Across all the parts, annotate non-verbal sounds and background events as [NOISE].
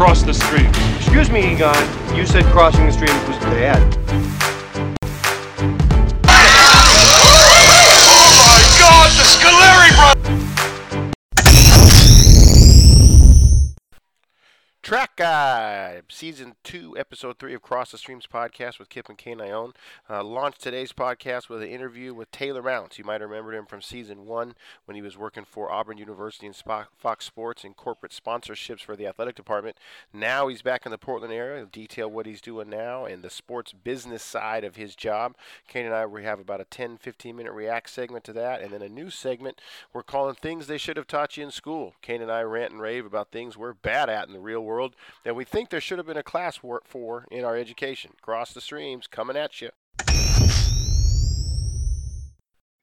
cross the stream. Excuse me, Egon. You said crossing the stream was bad. Season 2, Episode 3 of Cross the Streams podcast with Kip and Kane Ione. Uh, launched today's podcast with an interview with Taylor Mounts. You might remember him from Season 1 when he was working for Auburn University and Fox Sports and corporate sponsorships for the athletic department. Now he's back in the Portland area. He'll detail what he's doing now and the sports business side of his job. Kane and I, we have about a 10 15 minute react segment to that, and then a new segment we're calling Things They Should Have Taught You in School. Kane and I rant and rave about things we're bad at in the real world that we think there should have been a class work for in our education. Cross the streams, coming at you.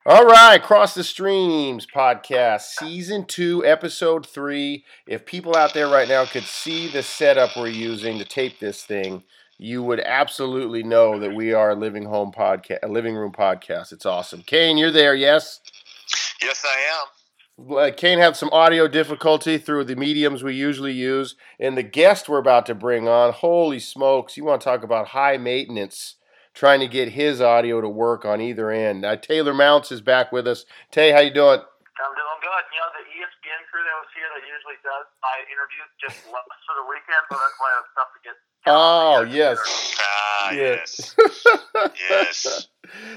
All right, Cross the Streams podcast, season two, episode three. If people out there right now could see the setup we're using to tape this thing, you would absolutely know that we are a living home podcast, a living room podcast. It's awesome. Kane, you're there, yes? Yes, I am. Kane had some audio difficulty through the mediums we usually use, and the guest we're about to bring on, holy smokes, you want to talk about high maintenance trying to get his audio to work on either end. Uh, Taylor Mounts is back with us. Tay, how you doing? I'm doing good. You know, the ESPN crew that was here that usually does my interviews just left for the weekend, so that's why I have stuff to get. Oh, yes. Ah, Yes. [LAUGHS] yes.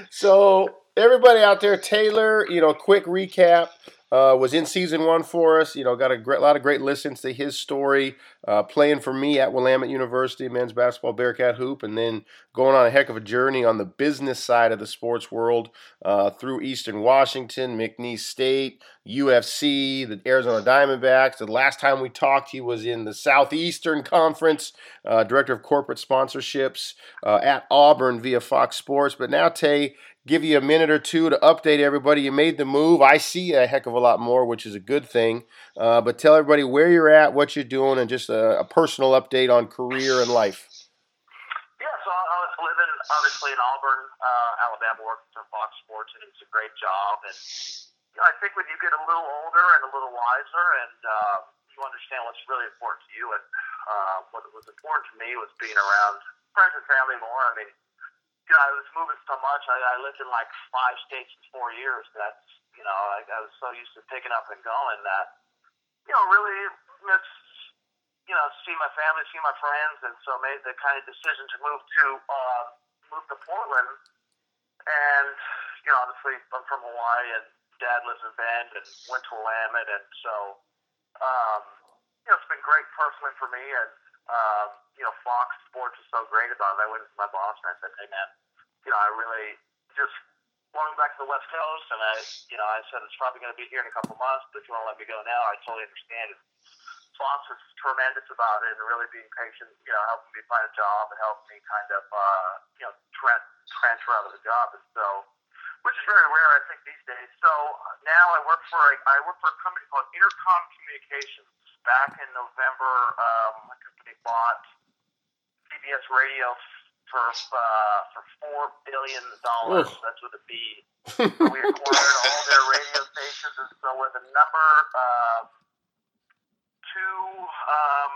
so, everybody out there, Taylor, you know, quick recap. Uh, was in season one for us. You know, got a great, lot of great listens to his story. Uh, playing for me at Willamette University, men's basketball Bearcat hoop, and then going on a heck of a journey on the business side of the sports world uh, through Eastern Washington, McNeese State, UFC, the Arizona Diamondbacks. The last time we talked, he was in the Southeastern Conference, uh, director of corporate sponsorships uh, at Auburn via Fox Sports. But now, Tay, give you a minute or two to update everybody. You made the move. I see a heck of a lot more, which is a good thing. Uh, but tell everybody where you're at, what you're doing, and just a, a personal update on career and life. Yeah, so I was living obviously in Auburn, uh, Alabama, working for Fox Sports, and it's a great job. And you know, I think when you get a little older and a little wiser, and uh, you understand what's really important to you, and uh, what was important to me was being around friends and family more. I mean, you know, I was moving so much. I, I lived in like five states in four years. That's you know, I, I was so used to picking up and going that you know, really miss you know, see my family, see my friends, and so made the kind of decision to move to uh, move to Portland. And you know, obviously, I'm from Hawaii, and Dad lives in Bend, and went to Willamette, and so um, you know, it's been great personally for me, and um, you know, Fox Sports is so great about it. I went to my boss and I said, "Hey, man, you know, I really just want to go back to the West Coast," and I, you know, I said it's probably going to be here in a couple months, but if you want to let me go now, I totally understand. And Fox was tremendous about it and really being patient, you know, helping me find a job and helping me kind of, uh, you know, tra- transfer out of the job. And so, which is very rare, I think, these days. So now I work for a, I work for a company called Entercom Communications. Back in November, um, my company bought CBS Radio for uh, for four billion dollars. Oof. That's with a B. we acquired all their radio stations, and so we're the number uh, two um,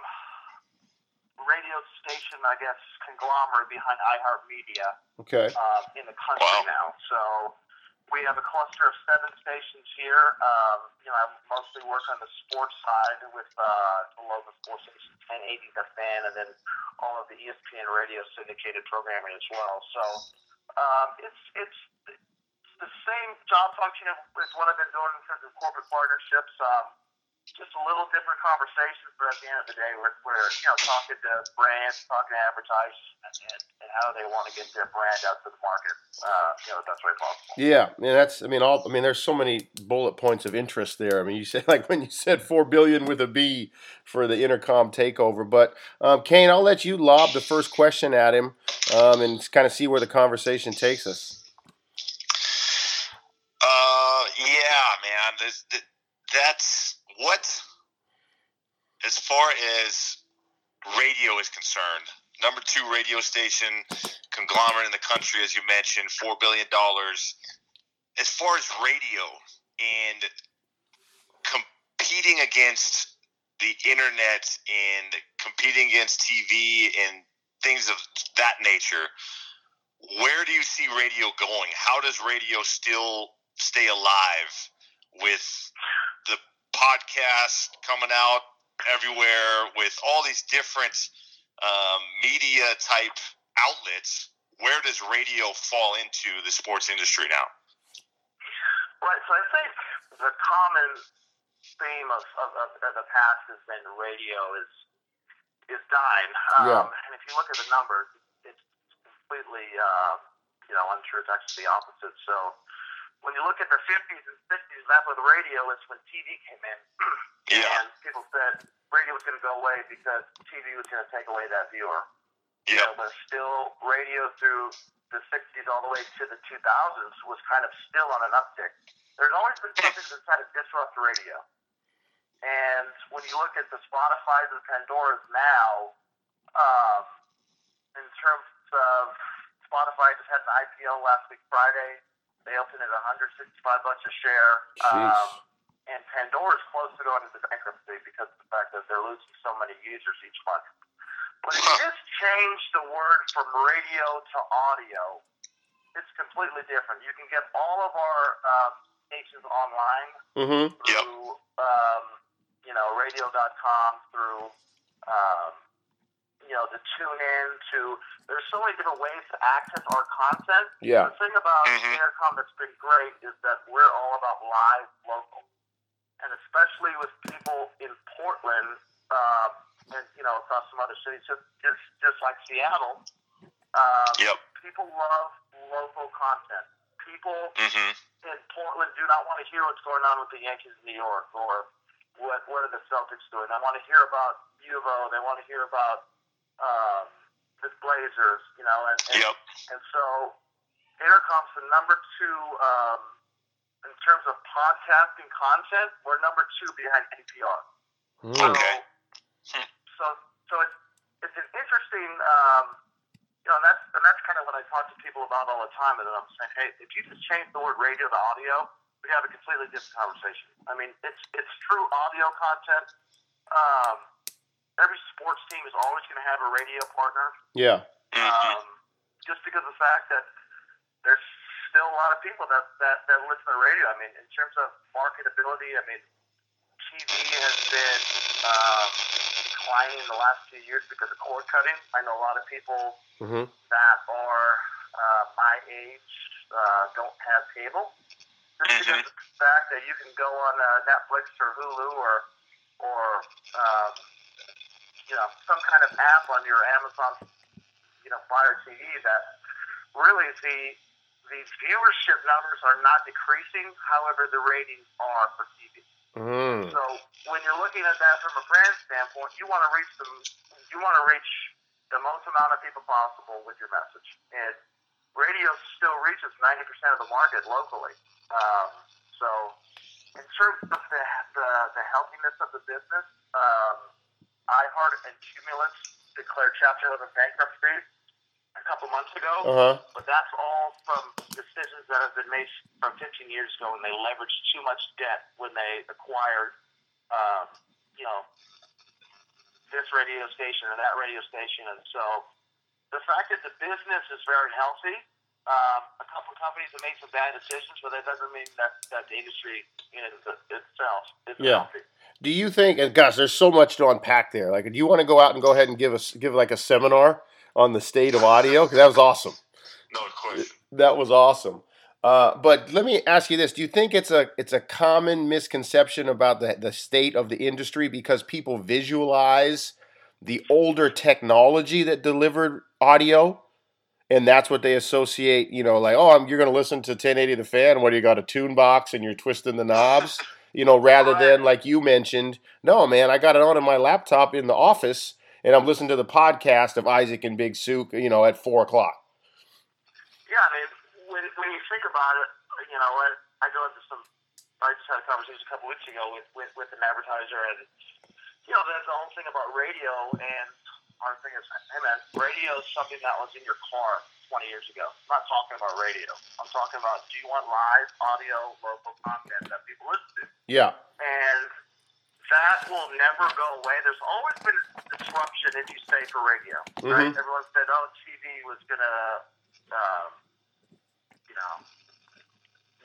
radio station, I guess, conglomerate behind iHeartMedia Okay. um, in the country Wow. now. So we have a cluster of seven stations here. Um, you know, I mostly work on the sports side with uh, the local sports station 1080 The Fan, and then all of the ESPN radio syndicated programming as well. So um, it's it's it's the same job function as what I've been doing in terms of corporate partnerships. Um, just a little different conversations, but at the end of the day, we're, we're you know talking to brands, talking to advertisers, and, and, and how they want to get their brand out to the market. Uh, you know, the best way possible. Yeah, and that's. I mean, all. I mean, there's so many bullet points of interest there. I mean, you [LAUGHS] said like when you said four billion with a B for the Entercom takeover. But um, Kane, I'll let you lob the first question at him um, and kind of see where the conversation takes us. Uh, yeah, man. This, th that's what, as far as radio is concerned, number two radio station, conglomerate in the country, as you mentioned, $4 billion. As far as radio and competing against the internet and competing against TV and things of that nature, where do you see radio going? How does radio still stay alive with the podcast coming out everywhere, with all these different um, media type outlets? Where does radio fall into the sports industry now? Right. So I think the common theme of, of, of, of the past has been radio is is dying. Um, Yeah. And if you look at the numbers, it's completely uh, you know untrue. It's actually the opposite. So when you look at the 50s and 60s, that's the radio is when TV came in. [CLEARS THROAT] Yeah. And people said radio was going to go away because TV was going to take away that viewer. You know, but still radio through the 60s all the way to the 2000s was kind of still on an uptick. There's always been something that's tried to disrupt radio. And when you look at the Spotify's and Pandora's now, um, in terms of Spotify just had an IPO last week Friday. They opened at 165 bucks a share. Jeez. Um, and Pandora's close to going into bankruptcy because of the fact that they're losing so many users each month. But if you just change the word from radio to audio, it's completely different. You can get all of our um, stations online Mm-hmm. through, um, you know, radio.com, through, um, you know, to tune in to, there's so many different ways to access our content. Yeah. The thing about Mhm. Entercom that's been great is that we're all about live local. And especially with people in Portland, um, and, you know, across some other cities, just, just, just like Seattle, um, Yep. people love local content. People hmm in Portland do not want to hear what's going on with the Yankees in New York or what what are the Celtics doing. They want to hear about U of O. They want to hear about um, the Blazers, you know, and and, Yep. and so Entercom's the number two um, in terms of podcasting content. We're number two behind NPR. Mm. Okay. [LAUGHS] So so it's it's an interesting um, you know and that's and that's kind of what I talk to people about all the time and I'm saying hey if you just change the word radio to audio we have a completely different conversation. I mean it's it's true audio content. Um, every sports team is always going to have a radio partner Yeah. hmm um, just because of the fact that there's still a lot of people that, that, that listen to the radio. I mean, in terms of marketability, I mean, TV has been uh, declining in the last few years because of cord cutting. I know a lot of people Mm-hmm. that are uh, my age uh, don't have cable. Just because of the fact that you can go on uh, Netflix or Hulu or or um, you know some kind of app on your Amazon you know Fire TV that really the the viewership numbers are not decreasing. However, the ratings are for TV. Mm. So when you're looking at that from a brand standpoint, you want to reach them. You want to reach the most amount of people possible with your message. And radio still reaches 90% of the market locally. Um, so in terms of the, the the healthiness of the business, um, iHeart and Cumulus declared Chapter 11 bankruptcy a couple months ago. Uh huh. But that's all from decisions that have been made from 15 years ago when they leveraged too much debt when they acquired, um, you know, this radio station or that radio station. And so the fact that the business is very healthy, um, a couple of companies have made some bad decisions, but that doesn't mean that, that the industry in itself is Yeah. healthy. Do you think? And gosh, there's so much to unpack there. Like, do you want to go out and go ahead and give us give like a seminar on the state of audio? Because that was awesome. No question. That was awesome. Uh, but let me ask you this: Do you think it's a it's a common misconception about the the state of the industry because people visualize the older technology that delivered audio, and that's what they associate? You know, like oh, I'm, you're going to listen to 1080 the fan. What do you got a tune box and you're twisting the knobs? You know, rather than like you mentioned, no man, I got it on in my laptop in the office, and I'm listening to the podcast of Isaac and Big Souk. You know, at four o'clock. Yeah, I mean, when, when you think about it, you know, I, I go into some. I just had a conversation a couple weeks ago with with, with an advertiser, and you know, that's the whole thing about radio and our thing is, hey man, radio is something that was in your car 20 years ago. I'm not talking about radio. I'm talking about do you want live audio, local content that people listen to? Yeah. And that will never go away. There's always been disruption, as you say, for radio. Right? Mhm. Everyone said, "Oh, TV was gonna, um, you know,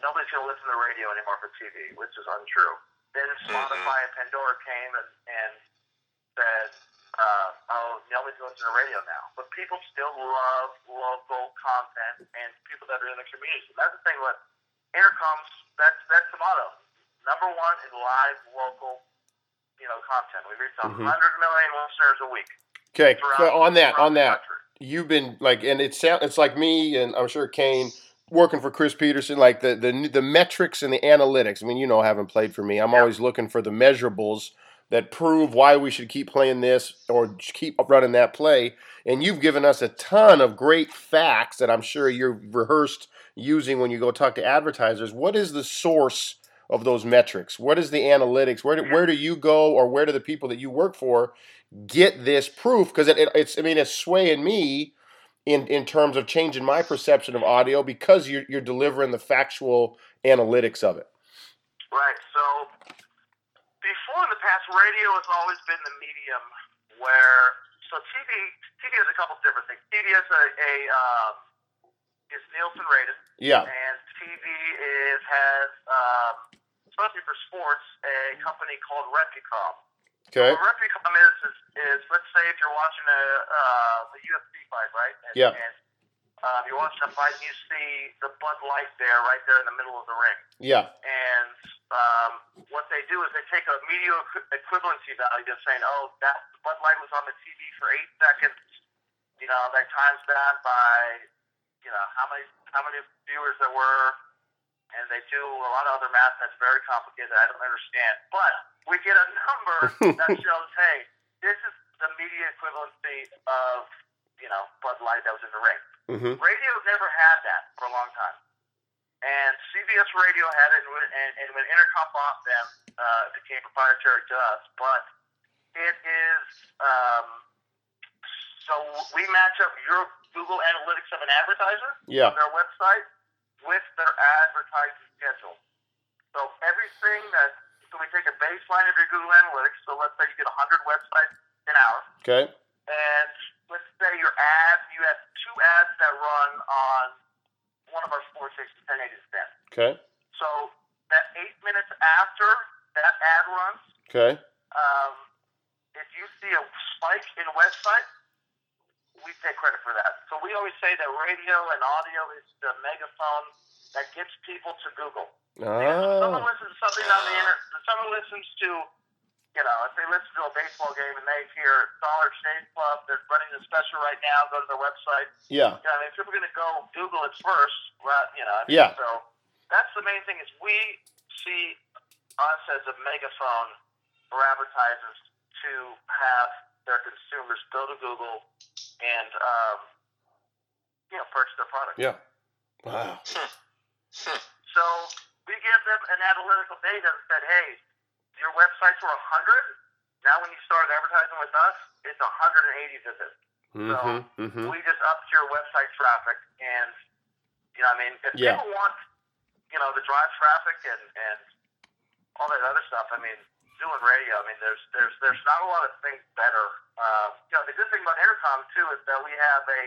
nobody's gonna listen to radio anymore for TV," which is untrue. Then Spotify and Pandora came and and said, uh, "Oh, nobody's gonna listen radio now," but people still love local content and people that are in the community. So that's the thing with Entercoms. That's that's the motto. Number one is live local, you know, content. We reach Mhm. hundred million listeners a week. Okay, throughout- on that, on that, you've been like, and it sound, it's like me, and I'm sure Kane working for Chris Petersen, like the the the metrics and the analytics. I mean, you know, haven't played for me, I'm Yeah. always looking for the measurables that prove why we should keep playing this or keep running that play. And you've given us a ton of great facts that I'm sure you're rehearsed using when you go talk to advertisers. What is the source of those metrics? What is the analytics? Where do, where do you go, or where do the people that you work for get this proof? Because it, it, it's I mean it's swaying me in in terms of changing my perception of audio because you're you're delivering the factual analytics of it. Right. So before in the past, radio has always been the medium where so TV TV has a couple different things. TV is a, a um, is Nielsen rated, Yeah. and TV is has um, especially for sports a company called Repucom. Okay. What Repucom is, is is let's say if you're watching a uh, a UFC fight, right? And, Yeah. And um, you're watching a fight, and you see the Bud Light there, right there in the middle of the ring Yeah. and um, what they do is they take a media equivalency value, just saying, oh, that Bud Light was on the TV for eight seconds. You know, that times that by, you know, how many how many viewers there were, and they do a lot of other math that's very complicated. I don't understand, but we get a number that [LAUGHS] shows, hey, this is the media equivalency of, you know, Bud Light that was in the ring. Mm-hmm. Radio never had that for a long time. And CBS Radio had it, and when, and, and when Entercom bought them, uh, it became proprietary to us. But it is, um, so we match up your Google Analytics of an advertiser Yeah. on their website with their advertising schedule. So everything that, so we take a baseline of your Google Analytics. So let's say you get 100 websites an hour Okay. and let's say your ads, you have two ads that run on one of our sports stations, 1080 spin. Okay. So that eight minutes after that ad runs, Okay. um, if you see a spike in website, we take credit for that. So we always say that radio and audio is the megaphone that gets people to Google. If someone oh. listens to something on the internet, someone listens to, you know, if they listen to a baseball game and they hear Dollar Shave Club, they're running a special right now, go to their website. Yeah. You know, I mean, people are going to go Google it first, right, you know, I mean, Yeah. so that's the main thing is we see us as a megaphone for advertisers to have their consumers go to Google and, um, you know, purchase their product. Yeah. Wow. [LAUGHS] So we give them an analytical data that said, hey, your websites were 100. Now when you start advertising with us, it's 180 visits. Mm-hmm. Mm-hmm. We just upped your website traffic. And, you know, I mean, if Yeah. people want, you know, to drive traffic and, and all that other stuff, I mean, doing radio, I mean, there's there's there's not a lot of things better. Uh, you know, the good thing about Entercom, too, is that we have a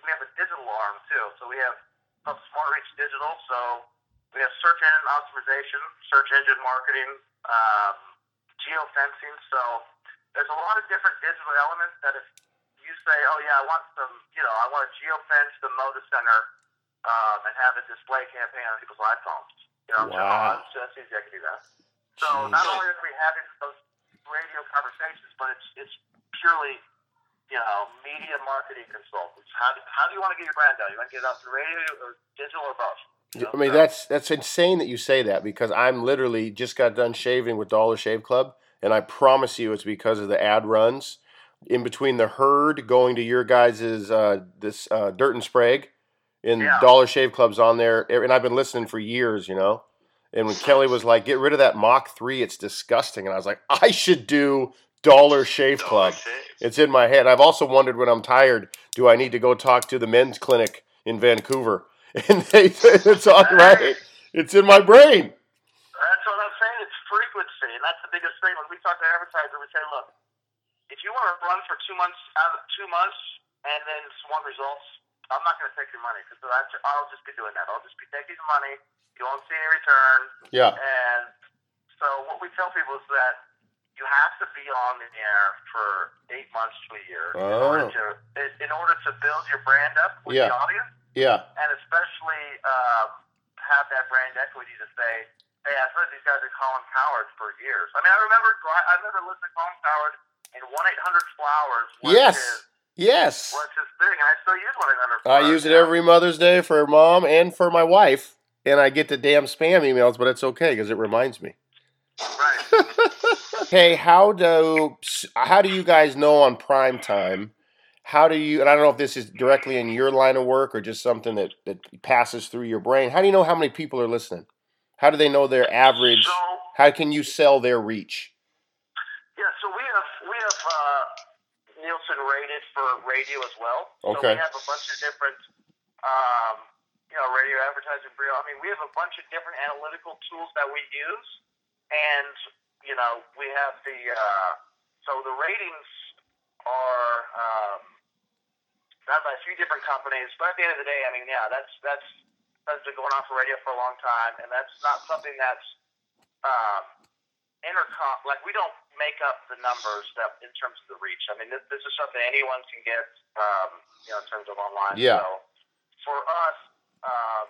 we have a digital arm, too. So we have Smart Reach Digital. So we have search engine optimization, search engine marketing, um, geofencing. So there's a lot of different digital elements that if you say, oh yeah, I want some, you know, I want to geofence the Moda Center um, and have a display campaign on people's iPhones. You know, Wow. so that's easy. I can do that. So not only are we having those radio conversations, but it's it's purely, you know, media marketing consultants. How do, how do you want to get your brand out? You want to get it out through radio or digital or both? You know, I mean that's that's insane that you say that because I'm literally just got done shaving with Dollar Shave Club, and I promise you it's because of the ad runs in between the herd going to your guys' uh, this uh, Dirt and Sprague, and Yeah. Dollar Shave Club's on there, and I've been listening for years, you know. And when Kelly was like, "Get rid of that Mach three, it's disgusting," and I was like, "I should do Dollar Shave Club." It's in my head. I've also wondered when I'm tired, do I need to go talk to the men's clinic in Vancouver? [LAUGHS] And they, it's on [LAUGHS] right. It's in my brain. That's what I'm saying. It's frequency, and that's that's the biggest thing. When we talk to advertisers, we say, look, if you want to run for two months out of two months and then want results, I'm not going to take your money because I'll just be doing that. I'll just be taking the money. You won't see any return. Yeah. And so what we tell people is that you have to be on the air for eight months to a year in, order Oh. to, in order to build your brand up with Yeah. the audience Yeah. and especially um, have that brand equity to say, "Hey, I've heard these guys are Colin Cowherd for years." I mean, I remember I remember listening to Colin Cowherd in one eight hundred flowers. Yes. his, Yes. was his thing, and I still use one. I use it every Mother's Day for mom and for my wife, and I get the damn spam emails, but it's okay because it reminds me. Right. [LAUGHS] Hey, how do how do you guys know on prime time? How do you? And I don't know if this is directly in your line of work or just something that that passes through your brain. How do you know how many people are listening? How do they know their average? So How can you sell their reach? yeah, so we have we have uh, Nielsen rated for radio as well. So we have a bunch of different. Um, you know, radio advertising. I mean, we have a bunch of different analytical tools that we use, and you know, we have the uh, so the ratings are um, done by a few different companies. But at the end of the day, I mean, yeah, that's that's that's been going on for radio for a long time, and that's not something that's um, Entercom. Like we don't make up the numbers that in terms of the reach. I mean, this, this is something anyone can get. Um, you know, in terms of online. Yeah. So for us, um,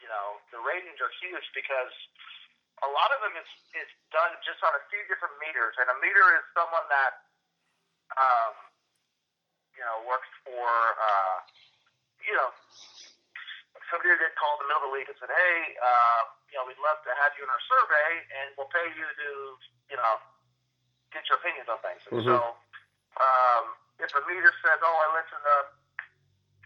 you know, the ratings are huge because a lot of them is, is done just on a few different meters, and a meter is someone that, um, you know, works for, uh, you know, somebody that called the middle of the week and said, hey, uh, you know, we'd love to have you in our survey, and we'll pay you to, you know, get your opinions on things. Mhm. so, um, if a meter says, oh, I listen to,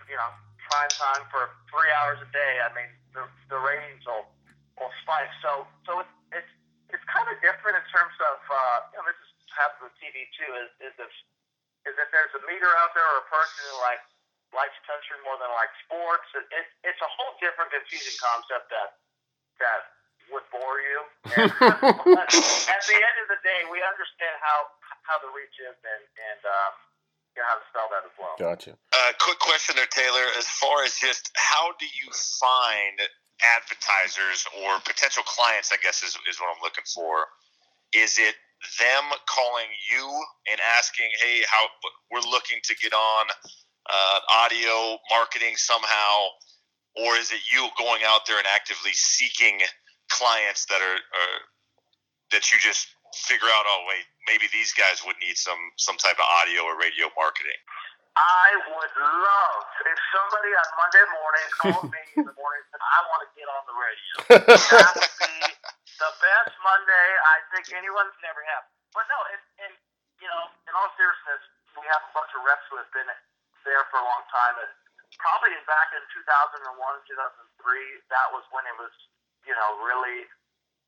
you know, prime time for three hours a day, I mean, the, the ratings will, will spike. So, so it's, it's, it's kind of different in terms of, uh, you know, this is happens with TV too, is, is if, is if there's a meter out there or a person who like likes country more than likes sports, it, it, it's a whole different confusing concept that, that would bore you. [LAUGHS] At the end of the day, we understand how, how the reach is and, and, um, you know, how to spell that as well. Gotcha. Uh, quick question there, Taylor. As far as just how do you find advertisers or potential clients? I guess is is what I'm looking for. Is it them calling you and asking, "Hey, how we're looking to get on uh, audio marketing somehow," or is it you going out there and actively seeking clients that are, are that you just figure out? Oh, wait, maybe these guys would need some some type of audio or radio marketing. I would love if somebody on Monday morning called me in the morning and said, I want to get on the radio. That would be the best Monday I think anyone's never had. But no, and, and you know, in all seriousness, we have a bunch of reps who have been there for a long time, and probably back in 2001, 2003, that was when it was, you know, really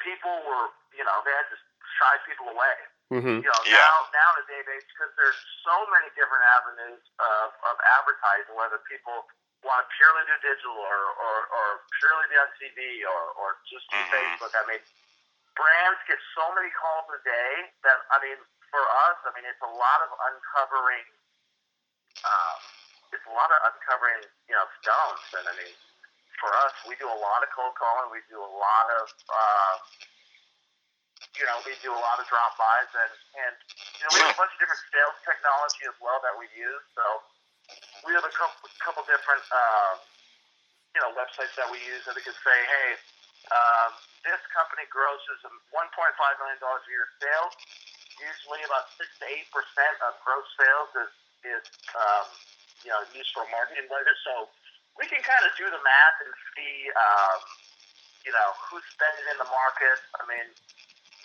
people were, you know, they had to shy people away. Mm-hmm. You know, Yeah. now now nowadays because there's so many different avenues of, of advertising, whether people want to purely do digital or, or, or purely be on TV or, or just do Mhm. Facebook. I mean, brands get so many calls a day that I mean, for us, I mean, it's a lot of uncovering. Um, it's a lot of uncovering, you know, stones, and I mean, for us, we do a lot of cold calling. We do a lot of. Uh, you know, we do a lot of drop bys and, and you know, we have a bunch of different sales technology as well that we use. So we have a couple, couple different, um, you know, websites that we use that we can say, hey, um, this company grosses $1.5 million a year sales. Usually about 6 to 8% of gross sales is, is um, you know, used for marketing budget. So we can kind of do the math and see, um, you know, who's spending in the market. I mean,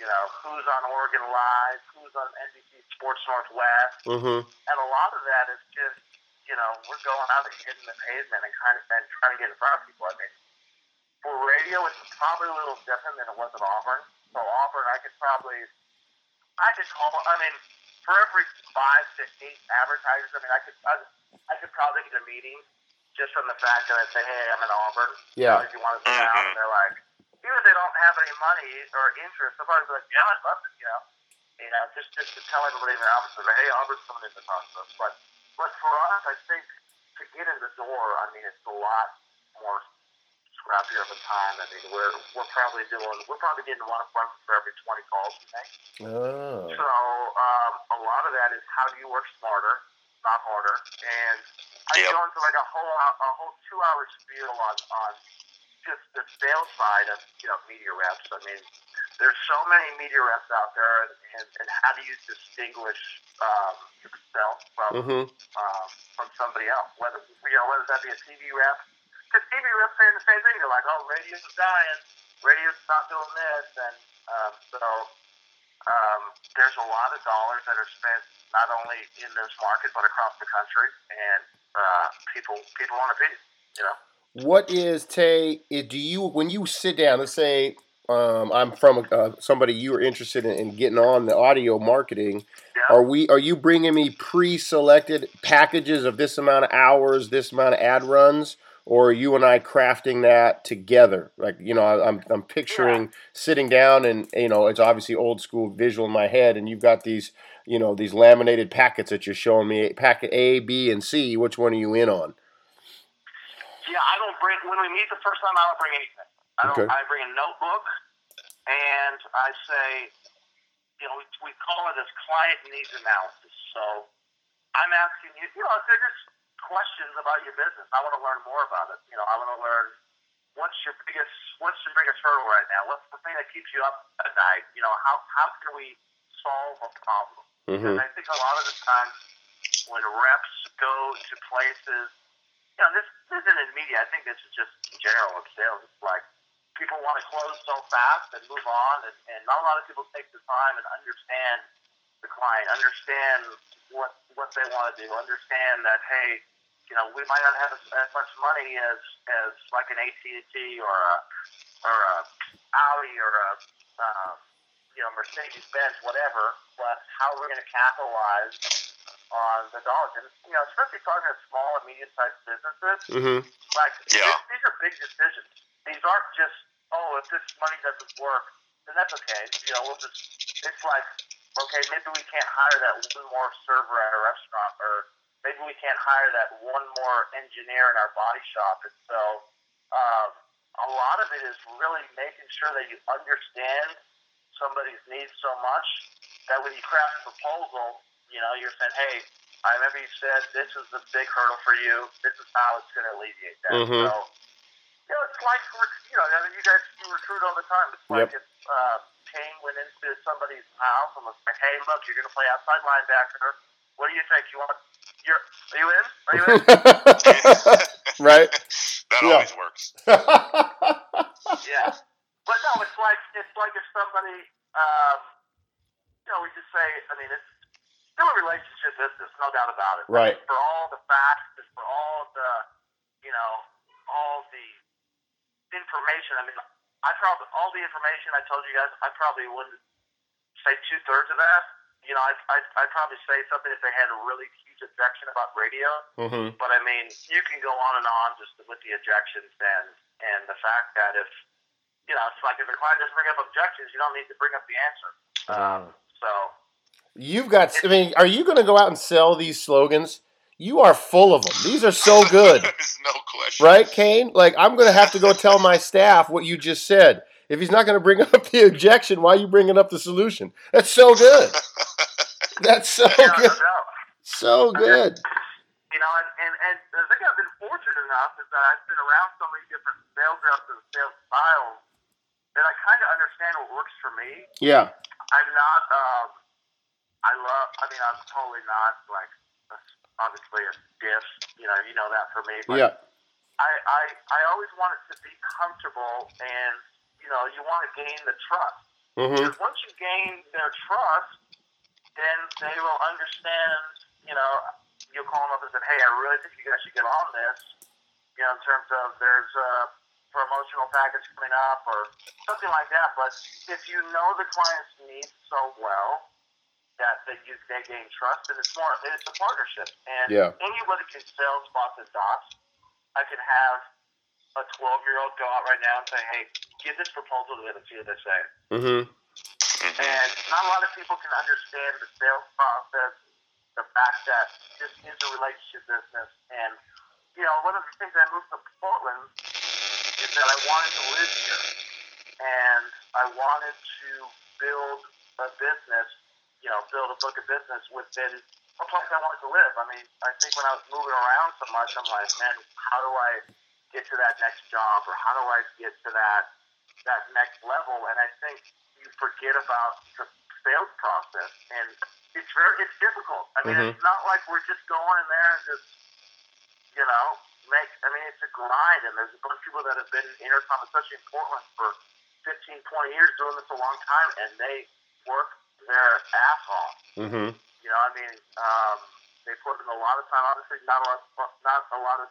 you know, who's on Oregon Live, who's on NBC Sports Northwest, Mm-hmm. and a lot of that is just, you know, we're going out and hitting the pavement and kind of and trying to get in front of people. I mean, for radio, it's probably a little different than it was at Auburn. So Auburn, I could probably, I could call. I mean, for every five to eight advertisers, I mean, I could, I, I could probably get a meeting just from the fact that I say, hey, I'm in Auburn. Yeah. If you want to sit down, and they're like, even if they don't have any money or interest, they'll probably be like, yeah, I'd love to, you know, you know, just just to tell everybody in their office, that, hey, Auburn's coming in the process. But but for us, I think to get in the door, I mean, it's a lot more scrappier of a time. I mean, we're we're probably doing we're probably getting one appointment for every twenty calls we make. Oh. So um, a lot of that is how do you work smarter, not harder. And I Yep. go into like a whole a whole two hour spiel on on just the sales side of you know media reps. I mean, there's so many media reps out there, and, and, and how do you distinguish um, yourself from Mm-hmm. um, from somebody else? Whether you know whether that be a TV rep, because TV reps saying the same thing. They're like, oh, radio's dying, radio's not doing this, and um, so um, there's a lot of dollars that are spent not only in this market but across the country, and uh, people people want to be, you know. What is Tay? Do you when you sit down? Let's say um, I'm from uh, somebody you are interested in, in getting on the audio marketing. Yeah. Are we? Are you bringing me pre-selected packages of this amount of hours, this amount of ad runs, or are you and I crafting that together? Like you know, I- I'm I'm picturing sitting down and you know it's obviously old school visual in my head, and you've got these you know these laminated packets that you're showing me, packet A, B, and C. Which one are you in on? Yeah, I don't bring when we meet the first time. I don't bring anything. I don't. Okay. I bring a notebook, and I say, you know, we, we call it as client needs analysis. So I'm asking you, you know, if they're just questions about your business. I want to learn more about it. You know, I want to learn what's your biggest what's your biggest hurdle right now. What's the thing that keeps you up at night? You know, how how can we solve a problem? Mm-hmm. And I think a lot of the times when reps go to places, you know, this, this isn't in media. I think this is just in general in sales. It's like people want to close so fast and move on, and, and not a lot of people take the time and understand the client, understand what what they want to do, understand that hey, you know, we might not have as, as much money as as like an AT and T or a or a Audi or a uh, you know Mercedes Benz, whatever. But how are we going to capitalize on the dollars? And you know, especially talking to small and medium sized businesses, Mm-hmm. like Yeah. these, these are big decisions. These aren't just oh, if this money doesn't work, then that's okay. You know, we'll just it's like okay, maybe we can't hire that one more server at a restaurant, or maybe we can't hire that one more engineer in our body shop. And so, um, a lot of it is really making sure that you understand somebody's needs so much that when you craft a proposal, you know, you're saying, hey, I remember you said this is the big hurdle for you. This is how it's going to alleviate that. Mhm. So, you know, it's like, you know, I mean, you guys you recruit all the time. It's like Yep. if uh, Kane went into somebody's house and was like, hey, look, you're going to play outside linebacker. What do you think? You want? You're are you in? Are you in? [LAUGHS] [LAUGHS] right. that Yeah. always works. [LAUGHS] yeah. But no, it's like it's like if somebody, um, you know, we just say, I mean, it's still a relationship business, no doubt about it. Right. For all the facts, for all the, you know, all the information. I mean, I probably all the information I told you guys, I probably wouldn't say two thirds of that. You know, I I I'd probably say something if they had a really huge objection about radio. mm-hmm. But I mean, you can go on and on just with the objections and and the fact that if you know, it's like if the client doesn't bring up objections, you don't need to bring up the answer. Um, so You've got. I mean, are you going to go out and sell these slogans? You are full of them. These are so good. [LAUGHS] no question. Right, Kane? Like I'm going to have to go tell my staff what you just said. If he's not going to bring [LAUGHS] up the objection, why are you bringing up the solution? That's so good. [LAUGHS] That's so yeah, good. doubt. So good. You know, and, and and the thing I've been fortunate enough is that I've been around so many different sales reps and sales styles that I kind of understand what works for me. Yeah. I'm not. Um, I love. I mean, I'm totally not like a, obviously a diff. You know, you know that for me. But Yeah. I, I I always want it to be comfortable, and you know, you want to gain the trust. Mm-hmm. Once you gain their trust, then they will understand. You know, you'll call them up and say, "Hey, I really think you guys should get on this." You know, in terms of there's a promotional package coming up or something like that. But if you know the client's needs so well that that you they gain trust, and it's more it's a partnership. And Yeah. anybody can sell spots and dots. I can have a 12 year old go out right now and say, hey, give this proposal to them and see what they say. Mm-hmm. And not a lot of people can understand the sales process, the fact that this is a relationship business. And, you know, one of the things I moved to Portland is that I wanted to live here. And I wanted to build a business, you know, build a book of business within a place I wanted to live. I mean, I think when I was moving around so much, I'm like, man, how do I get to that next job or how do I get to that that next level? And I think you forget about the sales process, and it's very it's difficult. I mean, Mhm. it's not like we're just going in there and just you know make. I mean, it's a grind, and there's a bunch of people that have been in Entercom, especially in Portland, for 15, 20 years, doing this a long time, and they work their ass off. Mm-hmm. You know, I mean, um, they put in a lot of time. Obviously, not a lot, not a lot of,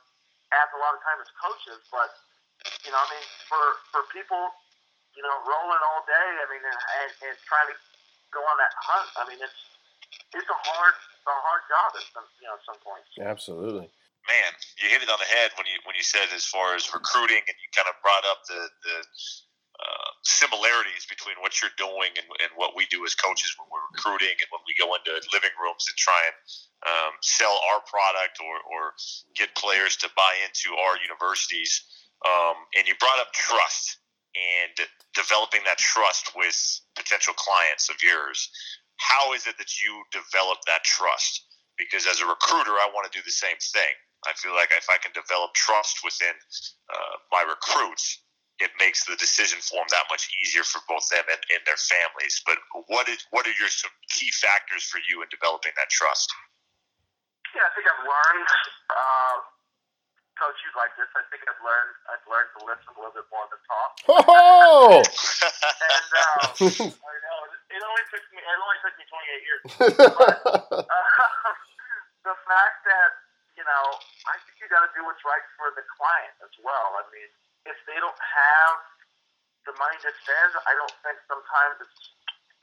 adds a lot of time as coaches, but you know, I mean, for for people, you know, rolling all day. I mean, and, and, and trying to go on that hunt. I mean, it's it's a hard, a hard job at some, you know, at some points. Absolutely. Man, you hit it on the head when you when you said as far as recruiting, and you kind of brought up the the uh, similarities between what you're doing and, and what we do as coaches when we're recruiting and when we go into living rooms and try and um, sell our product or, or get players to buy into our universities. Um, and you brought up trust and developing that trust with potential clients of yours. How is it that you develop that trust? Because as a recruiter, I want to do the same thing. I feel like if I can develop trust within uh, my recruits, it makes the decision form that much easier for both them and, and their families. But what is what are your some key factors for you in developing that trust? Yeah, I think I've learned. Uh, coach, you like this. I think I've learned. I've learned to listen a little bit more than talk. [LAUGHS] Oh! And um, I know it only took me. It only took me 28 years. Uh, [LAUGHS] [LAUGHS] the fact that you know, I think you got to do what's right for the client as well. I mean, if they don't have the money to spend, I don't think sometimes it's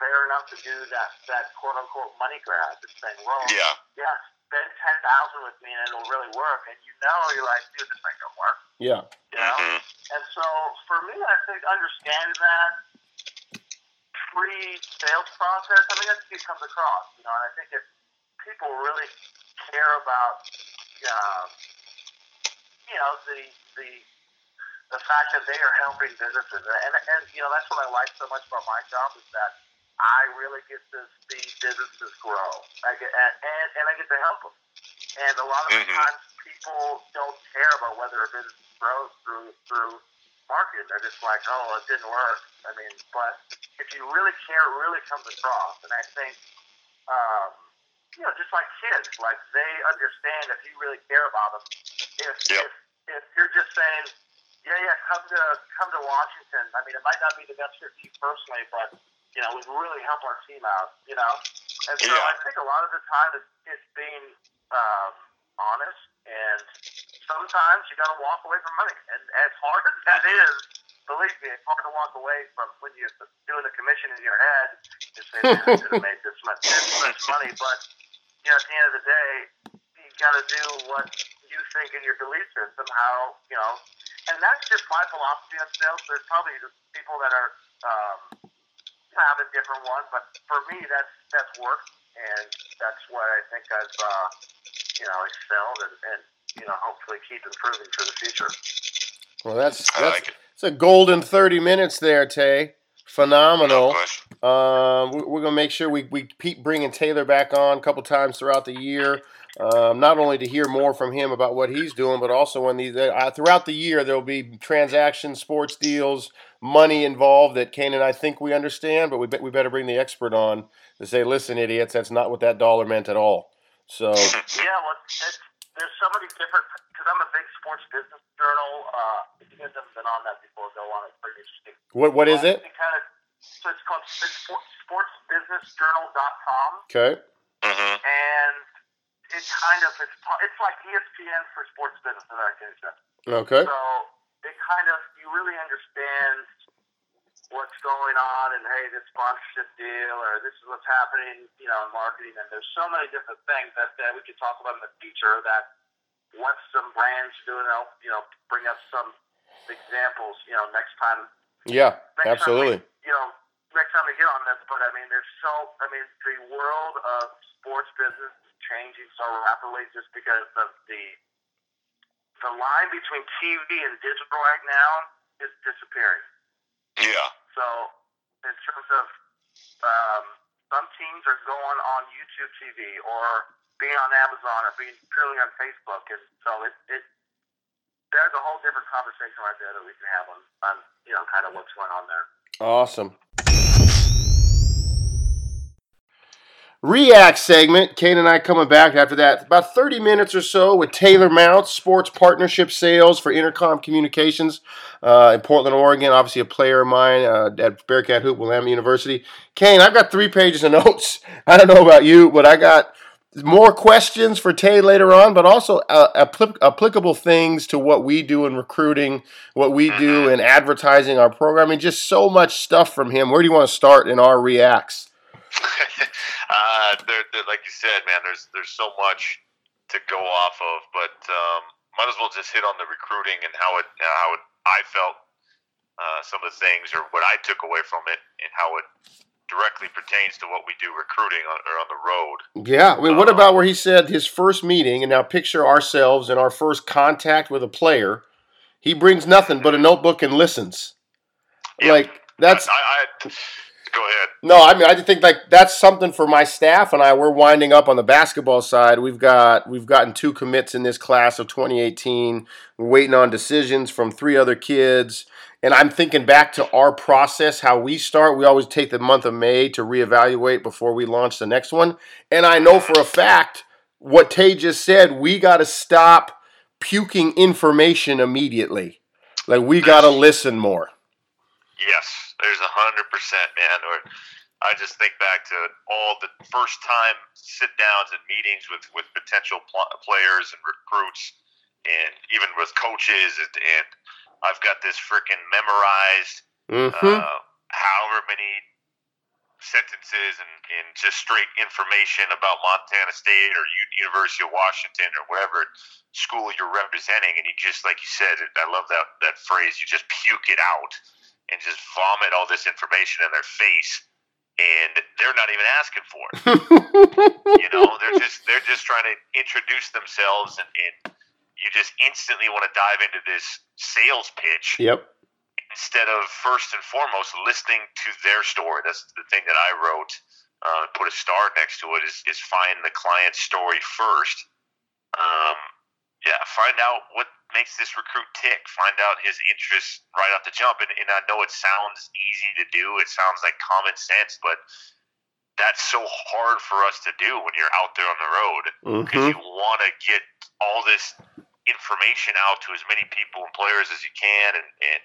fair enough to do that that quote unquote money grab. It's saying, well, yeah, yeah, spend ten thousand with me and it'll really work. And you know, you're like, dude, this ain't gonna work. yeah. You know. Mhm. And so for me, I think understanding that pre-sales process, I mean, that's it comes across, you know. And I think if people really care about, um, you know, the the the fact that they are helping businesses, and and you know, that's what I like so much about my job is that I really get to see businesses grow. I get and and, and I get to help them. And a lot of the Mhm. times, people don't care about whether a business grows through through marketing. They're just like, oh, it didn't work. I mean, but if you really care, it really comes across. And I think, um, you know, just like kids, like they understand if you really care about them. If Yep. if if you're just saying, yeah, yeah, come to come to Washington. I mean, it might not be the best fit for you personally, but you know, we really help our team out. You know, and so Yeah. I think a lot of the time it's, it's being um, honest, and sometimes you got to walk away from money. And as hard as that is, believe me, it's hard to walk away from when you're doing the commission in your head and say, man, I [LAUGHS] should have made this much, this much money. But you know, at the end of the day, you got to do what you think in your belief system. How you know, and that's just my philosophy on sales. There's probably just people that are um, have a different one, but for me, that's that's worked, and that's what I think I've uh, you know excelled, and, and you know hopefully keep improving for the future. Well, that's I that's like it. it's a golden thirty minutes there, Tay. Phenomenal. Um, we- we're gonna make sure we we keep bringing Taylor back on a couple times throughout the year. Um, not only to hear more from him about what he's doing, but also when these uh, throughout the year there'll be transactions, sports deals, money involved that Kane and I think we understand. But we bet we better bring the expert on to say, listen, idiots, that's not what that dollar meant at all. So [LAUGHS] Yeah, well, it's, there's so many different because I'm a big sports business journal. Uh, if you guys haven't been on that before, go on. It's pretty interesting. what what is it? It kind of so it's called it's sport, sportsbusinessjournal.com. Okay. hmm and it kind of it's it's like ESPN for sports business and that kind. Okay. So it kind of you really understand what's going on and hey, this sponsorship deal or this is what's happening, you know, in marketing. And there's so many different things that, that we could talk about in the future that what some brands do to help, you know, bring up some examples. You know, next time. Yeah, Next absolutely. Time we, you know, next time we get on this, but I mean, there's so. I mean, the world of sports business is changing so rapidly just because of the the line between TV and digital right now is disappearing. Yeah. So, in terms of um, some teams are going on YouTube TV or being on Amazon or being purely on Facebook, and so it, it there's a whole different conversation right there that we can have on, on you know kind of what's going on there. Awesome. React segment. Kane and I coming back after that. About 30 minutes or so with Taylor Mounts, sports partnership sales for Entercom Communications uh, in Portland, Oregon. Obviously, a player of mine uh, at Bearcat Hoop, Willamette University. Kane, I've got three pages of [LAUGHS] notes. I don't know about you, but I got more questions for Tay later on, but also uh, applic- applicable things to what we do in recruiting, what we do in advertising our programming. Just so much stuff from him. Where do you want to start in our reacts? [LAUGHS] uh, there, there, like you said, man, there's there's so much to go off of, but um, might as well just hit on the recruiting and how it how it, I felt uh, some of the things or what I took away from it and how it directly pertains to what we do recruiting on, or on the road. Yeah, I mean, what um, about where he said his first meeting, and now picture ourselves in our first contact with a player. He brings nothing but a notebook and listens. Yeah. Like that's I, I, go ahead. no, I mean I think like that's something for my staff and I. We're winding up on the basketball side. We've got we've gotten two commits in this class of 2018. We're waiting on decisions from three other kids. And I'm thinking back to our process, how we start. We always take the month of May to reevaluate before we launch the next one. And I know for a fact what Tay just said, we got to stop puking information immediately. Like we got to listen more. Yes, there's a hundred percent, man. Or I just think back to all the first time sit downs and meetings with with potential pl- players and recruits, and even with coaches, and, and I've got this freaking memorized. Mm-hmm. Uh, however many sentences and, and just straight information about Montana State or U- University of Washington or whatever school you're representing, and you just like you said, I love that that phrase. You just puke it out and just vomit all this information in their face, and they're not even asking for it. [LAUGHS] you know, they're just they're just trying to introduce themselves, and, and you just instantly want to dive into this sales pitch Yep. instead of first and foremost listening to their story. That's the thing that I wrote. Uh, put a star next to it is, is find the client's story first. Um, yeah, find out what makes this recruit tick. Find out his interests right off the jump. And, and I know it sounds easy to do. It sounds like common sense, but that's so hard for us to do when you're out there on the road because Mm-hmm. you want to get all this information out to as many people and players as you can, and, and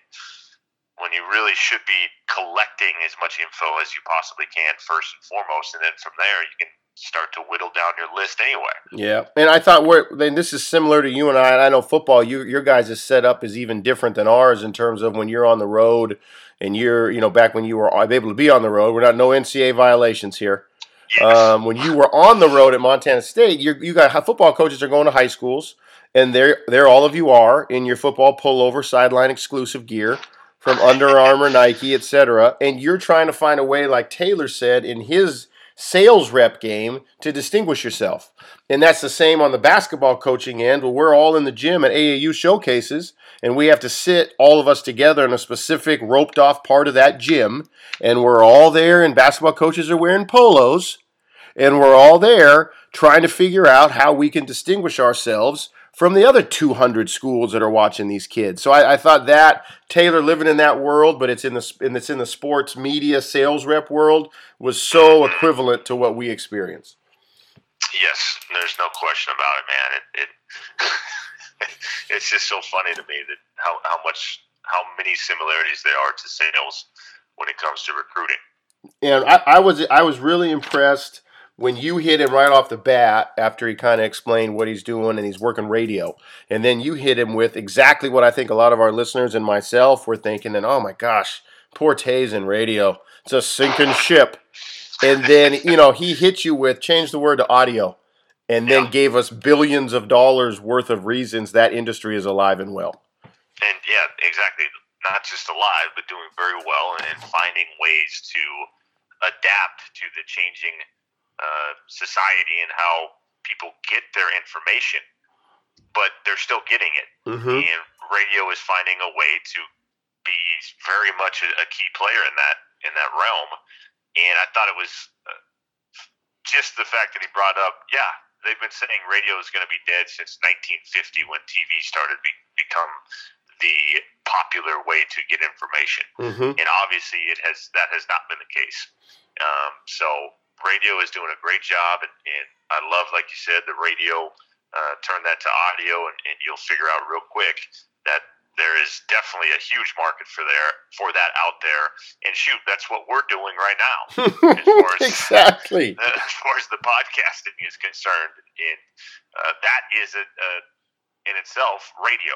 when you really should be collecting as much info as you possibly can first and foremost, and then from there you can start to whittle down your list anyway. Yeah, and I thought we're then this is similar to you and I. And I know football, you your guys' setup is even different than ours in terms of when you're on the road and you're you know back when you were able to be on the road. We're not no NCAA violations here. Yes. Um, when you were on the road at Montana State, you you got football coaches are going to high schools, and there there all of you are in your football pullover sideline exclusive gear from Under Armour, Nike, etc. And you're trying to find a way, like Taylor said in his sales rep game, to distinguish yourself. And that's the same on the basketball coaching end. Where we're all in the gym at AAU showcases, and we have to sit all of us together in a specific roped off part of that gym, and we're all there. And basketball coaches are wearing polos and we're all there trying to figure out how we can distinguish ourselves from the other 200 schools that are watching these kids. So I, I thought that Taylor living in that world, but it's in the and it's in the sports media sales rep world, was so equivalent to what we experience. Yes, there's no question about it, man. It, it [LAUGHS] it's just so funny to me that how, how much how many similarities there are to sales when it comes to recruiting. And I, I was I was really impressed when you hit him right off the bat after he kind of explained what he's doing and he's working radio. And then you hit him with exactly what I think a lot of our listeners and myself were thinking, and oh my gosh, poor Tays in radio. It's a sinking ship. And then, you know, he hit you with change the word to audio and then Yeah. gave us billions of dollars worth of reasons that industry is alive and well. and yeah, exactly. Not just alive, but doing very well and, and finding ways to adapt to the changing uh, society and how people get their information. But they're still getting it, Mm-hmm. and radio is finding a way to be very much a, key player in that in that realm. And I thought it was uh, just the fact that he brought up, yeah, they've been saying radio is going to be dead since 1950 when TV started be, become the popular way to get information. Mm-hmm. And obviously, it has that has not been the case. Um, so radio is doing a great job, and, and I love, like you said, the radio. Uh, turn that to audio, and, and you'll figure out real quick that there is definitely a huge market for there for that out there. And shoot, that's what we're doing right now [LAUGHS] far as- exactly. [LAUGHS] as far as the podcasting is concerned. And uh, that is a, a in itself radio.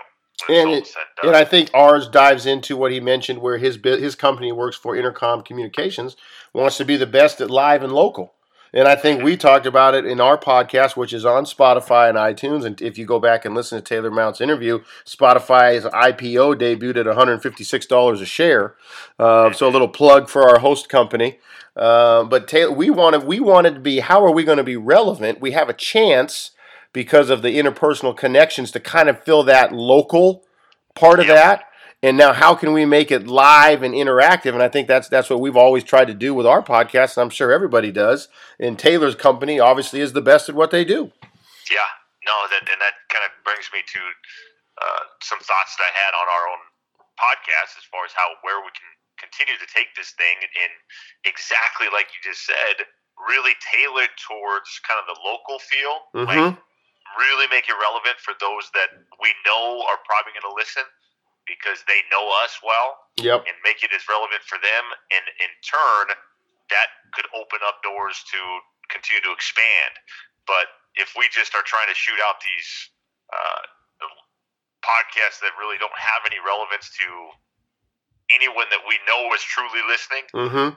And it- and And. I think ours dives into what he mentioned, where his his company works for Entercom Communications, wants to be the best at live and local. And I think we talked about it in our podcast, which is on Spotify and iTunes. And if you go back and listen to Taylor Mount's interview, Spotify's IPO debuted at $156 a share. Uh, so a little plug for our host company. Uh, but Taylor, we wanted we wanted to be. How are we going to be relevant? We have a chance because of the interpersonal connections to kind of fill that local part of Yeah. that. And now, how can we make it live and interactive? And I think that's that's what we've always tried to do with our podcast, and I'm sure everybody does. And Taylor's company obviously is the best at what they do. Yeah, no, that and that kind of brings me to uh, some thoughts that I had on our own podcast as far as how where we can continue to take this thing and exactly like you just said, really tailored towards kind of the local feel, Mm-hmm. Really make it relevant for those that we know are probably going to listen because they know us well Yep. and make it as relevant for them. And in turn, that could open up doors to continue to expand. But if we just are trying to shoot out these uh, podcasts that really don't have any relevance to anyone that we know is truly listening, Mm-hmm.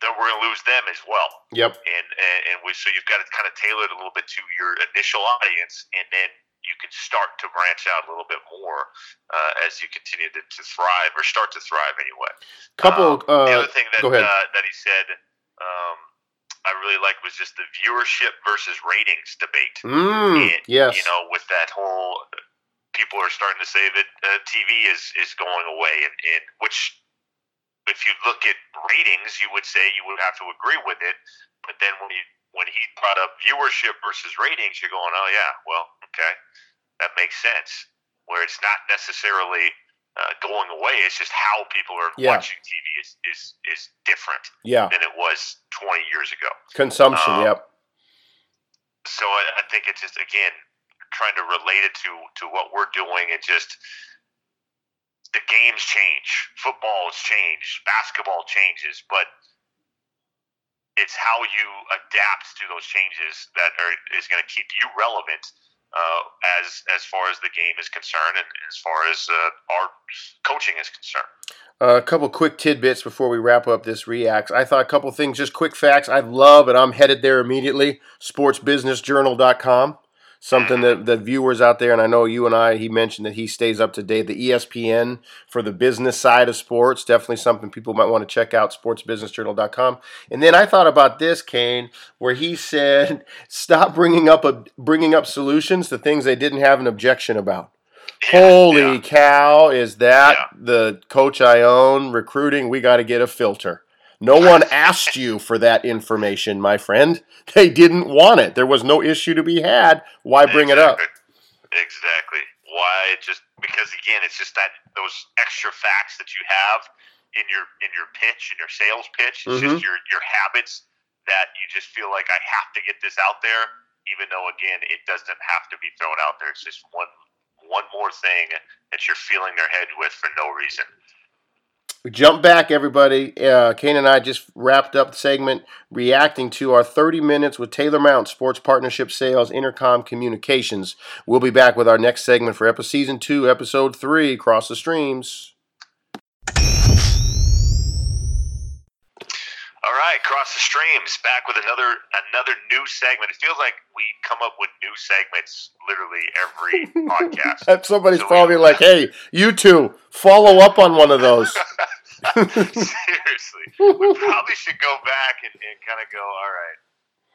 Then we're going to lose them as well. Yep. And, and and we so you've got to kind of tailor it a little bit to your initial audience, and then you can start to branch out a little bit more uh, as you continue to, to thrive or start to thrive anyway. Couple. Um, the uh, other thing that uh, that he said um, I really liked was just the viewership versus ratings debate. mm, And, yes. You know, with that whole people are starting to say that uh, TV is is going away, and, and which if you look at ratings, you would say you would have to agree with it. But then when you when he brought up viewership versus ratings, you're going, oh yeah, well, okay, that makes sense. Where it's not necessarily uh, going away; it's just how people are Yeah. watching TV is is is different yeah. than it was 20 years ago. Consumption. um, yep. So I, I think it's just again trying to relate it to to what we're doing and just the games change, football has changed, basketball changes, but it's how you adapt to those changes that are is going to keep you relevant uh, as as far as the game is concerned and as far as uh, our coaching is concerned. Uh, a couple quick tidbits before we wrap up this reacts. I thought a couple things, just quick facts. I love, and I'm headed there immediately. Sportsbusinessjournal.com. Something that the viewers out there, and I know you and I, he mentioned that he stays up to date. The ESPN for the business side of sports, definitely something people might want to check out. Sportsbusinessjournal.com. And then I thought about this, Kane, where he said, [LAUGHS] "Stop bringing up a, bringing up solutions to things they didn't have an objection about." Holy Yeah. cow, is that Yeah. the coach I own recruiting? We got to get a filter. No one asked you for that information, my friend. They didn't want it. There was no issue to be had. Why bring it up? Exactly. Exactly. Why? Just because again, it's just that those extra facts that you have in your in your pitch, in your sales pitch. It's Mhm. just your your habits that you just feel like I have to get this out there, even though again, it doesn't have to be thrown out there. It's just one one more thing that you're filling their head with for no reason. We jump back, everybody. Uh, Kane and I just wrapped up the segment reacting to our 30 minutes with Taylor Mount, Sports Partnership Sales, Entercom Communications. We'll be back with our next segment for episode season two, episode three, Cross the Streams. All right. cross the streams, back with another another new segment. It feels like we come up with new segments literally every [LAUGHS] podcast. Somebody's So probably like, "Hey, you two, follow up on one of those." [LAUGHS] Seriously, we probably should go back and, and kind of go. All right,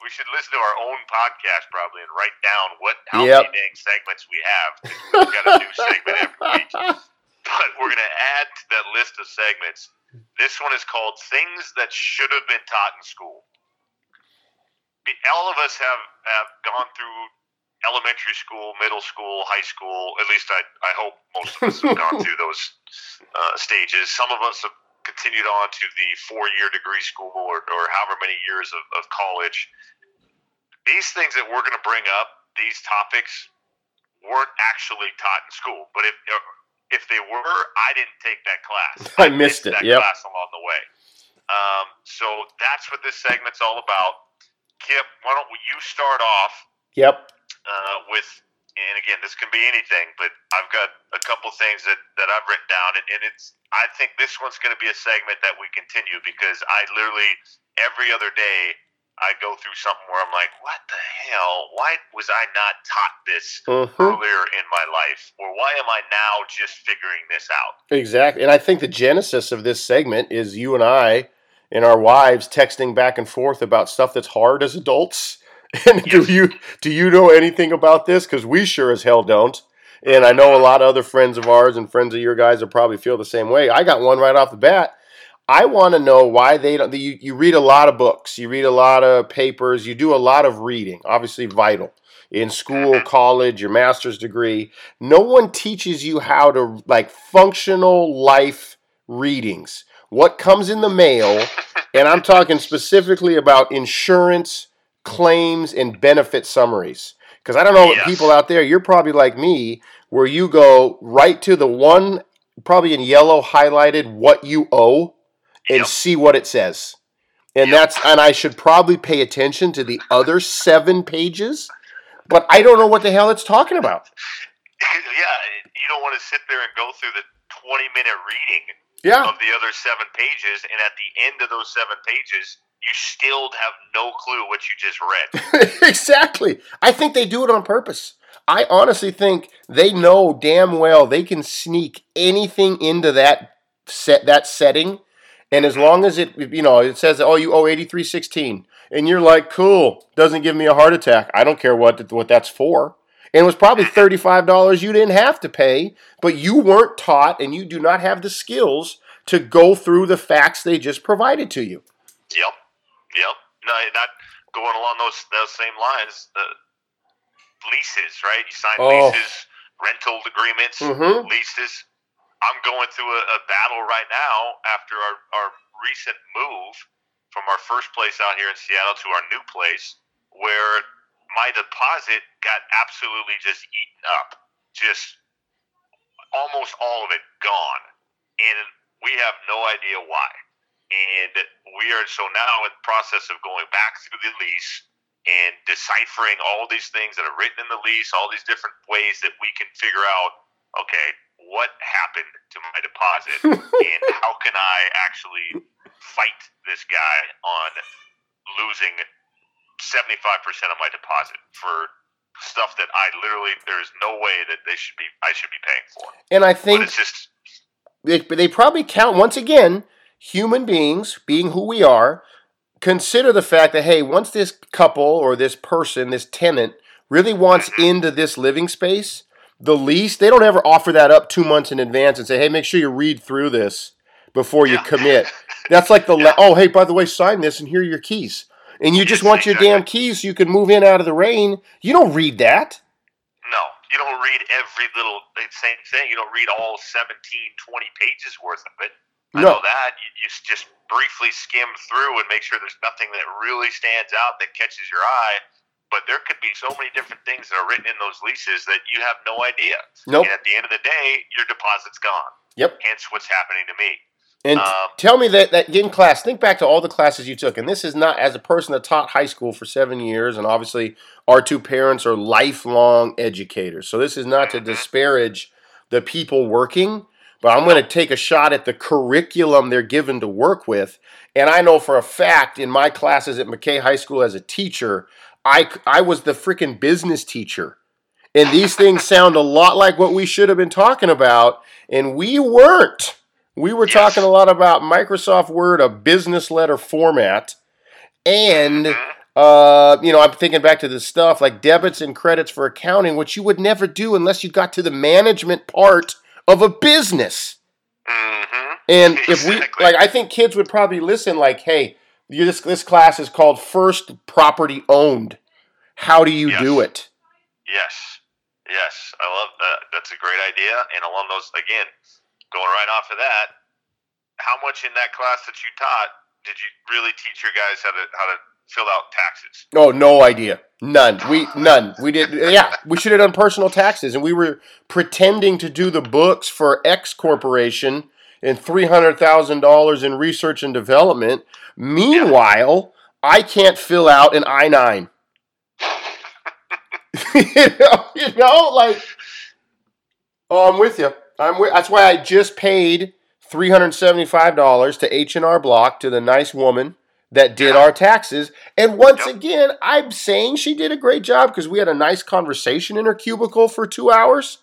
we should listen to our own podcast probably and write down what how Yep. many dang segments we have. We've got a new segment every week. But we're gonna add to that list of segments. This one is called "Things That Should Have Been Taught in School." All of us have have gone through elementary school, middle school, high school. At least I, I hope most of us have gone [LAUGHS] through those uh, stages. Some of us have continued on to the four year degree school or, or however many years of, of college. These things that we're going to bring up, these topics, weren't actually taught in school. But if if they were, I didn't take that class. [LAUGHS] I missed it, That yep. class along the way. Um, so that's what this segment's all about. Kip, why don't you start off Yep. Uh, with, and again, this can be anything, but I've got a couple things that, that I've written down, and, and it's, I think this one's going to be a segment that we continue because I literally, every other day, I go through something where I'm like, what the hell? Why was I not taught this Mhm. earlier in my life? Or why am I now just figuring this out? Exactly. And I think the genesis of this segment is you and I and our wives texting back and forth about stuff that's hard as adults. [LAUGHS] And Yes. do you do you know anything about this? Because we sure as hell don't. And I know a lot of other friends of ours and friends of your guys will probably feel the same way. I got one right off the bat. I want to know why they don't. You, you read a lot of books, you read a lot of papers, you do a lot of reading, obviously vital in school, college, your master's degree. No one teaches you how to like functional life readings. What comes in the mail, and I'm talking specifically about insurance claims and benefit summaries. Because I don't know Yes. people out there, you're probably like me, where you go right to the one, probably in yellow highlighted, what you owe, and Yep. see what it says. And Yep. that's and I should probably pay attention to the other seven pages, but I don't know what the hell it's talking about. [LAUGHS] yeah, you don't want to sit there and go through the 20 minute reading Yeah. of the other seven pages, and at the end of those seven pages, you still have no clue what you just read. [LAUGHS] exactly. I think they do it on purpose. I honestly think they know damn well they can sneak anything into that set that setting, and as mm-hmm. long as it you know it says oh you owe eighty three sixteen, and you're like cool doesn't give me a heart attack. I don't care what what that's for. And it was probably [LAUGHS] thirty five dollars you didn't have to pay, but you weren't taught, and you do not have the skills to go through the facts they just provided to you. Yep, yep. No, not going along those those same lines. Uh, leases, right? You sign Oh. leases, rental agreements, Mhm. leases. I'm going through a, a battle right now after our, our recent move from our first place out here in Seattle to our new place, where my deposit got absolutely just eaten up, just almost all of it gone, and we have no idea why. And we are so now in the process of going back through the lease and deciphering all these things that are written in the lease, all these different ways that we can figure out, okay, what happened to my deposit [LAUGHS] and how can I actually fight this guy on losing 75% of my deposit for stuff that I literally there's no way that they should be I should be paying for. And I But think it's just they, they probably count once again human beings being who we are consider the fact that hey once this couple or this person this tenant really wants into this living space the lease they don't ever offer that up two months in advance and say hey make sure you read through this before you Yeah. commit [LAUGHS] that's like the le- oh hey by the way sign this and here are your keys and you just want your damn keys so you can move in out of the rain you don't read that No, you don't read every little same thing. You don't read all 17, 20 pages worth of it. I No. know that. You, you just briefly skim through and make sure there's nothing that really stands out that catches your eye. But there could be so many different things that are written in those leases that you have no idea. Nope. And at the end of the day, your deposit's gone. Yep. Hence what's happening to me. And Um, tell me that, that in class, think back to all the classes you took. And this is not as a person that taught high school for seven years, and obviously our two parents are lifelong educators. So this is not to disparage the people working, but I'm going to take a shot at the curriculum they're given to work with. And I know for a fact in my classes at McKay High School as a teacher, I, I was the freaking business teacher. And these things [LAUGHS] sound a lot like what we should have been talking about, and we weren't. We were talking a lot about Microsoft Word, a business letter format, and uh, you know, I'm thinking back to this stuff like debits and credits for accounting, which you would never do unless you got to the management part of a business. Mm-hmm. And if we like, I think kids would probably listen. Like, hey, you, this this class is called First Property Owned. How do you Yes. do it? Yes, yes, I love that. That's a great idea. And along those, again, going right off of that, how much in that class that you taught did you really teach your guys how to how to fill out taxes? Oh, no idea. None. We none. We did. Yeah, we should have done personal taxes, and we were pretending to do the books for X corporation and three hundred thousand dollars in research and development. Meanwhile, I can't fill out an I nine. [LAUGHS] you know, you know, like. Oh, I'm with you. I'm with. That's why I just paid three hundred seventy-five dollars to H and R Block to the nice woman that did our taxes. And once again, I'm saying she did a great job because we had a nice conversation in her cubicle for two hours.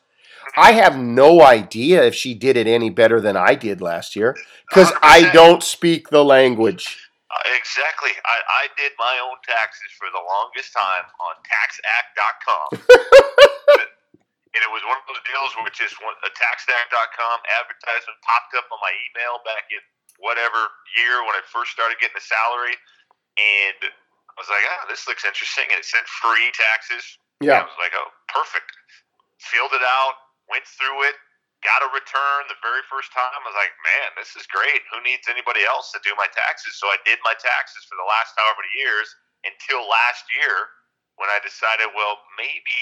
I have no idea if she did it any better than I did last year because I don't speak the language. Uh, exactly. I, I did my own taxes for the longest time on taxact.com. [LAUGHS] and it was one of those deals where just one, a taxact.com advertisement popped up on my email back in whatever year when I first started getting the salary. And I was like, oh, this looks interesting. And it said free taxes. Yeah. I was like, oh, perfect. Filled it out, went through it, got a return the very first time. I was like, man, this is great. Who needs anybody else to do my taxes? So I did my taxes for the last however many years until last year when I decided, well, maybe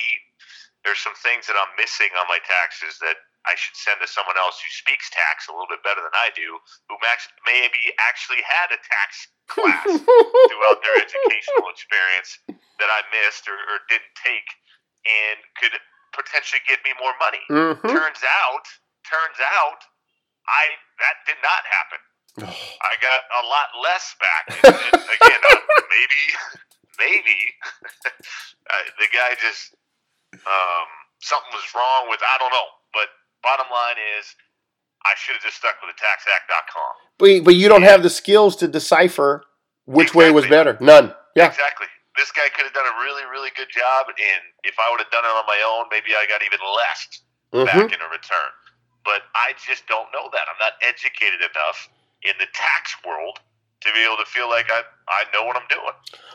there's some things that I'm missing on my taxes that I should send to someone else who speaks tax a little bit better than I do, who max- maybe actually had a tax class [LAUGHS] throughout their educational experience that I missed or, or didn't take and could potentially get me more money. Mhm. Turns out, turns out, I that did not happen. [SIGHS] I got a lot less back. And, and again, uh, [LAUGHS] maybe, maybe [LAUGHS] uh, the guy just um, something was wrong with. I don't know. But bottom line is, I should have just stuck with the taxact.com. But, but you don't have the skills to decipher which way was better. None. Yeah. Exactly. This guy could have done a really, really good job, and if I would have done it on my own, maybe I got even less Mhm. back in a return. But I just don't know that. I'm not educated enough in the tax world to be able to feel like I I know what I'm doing.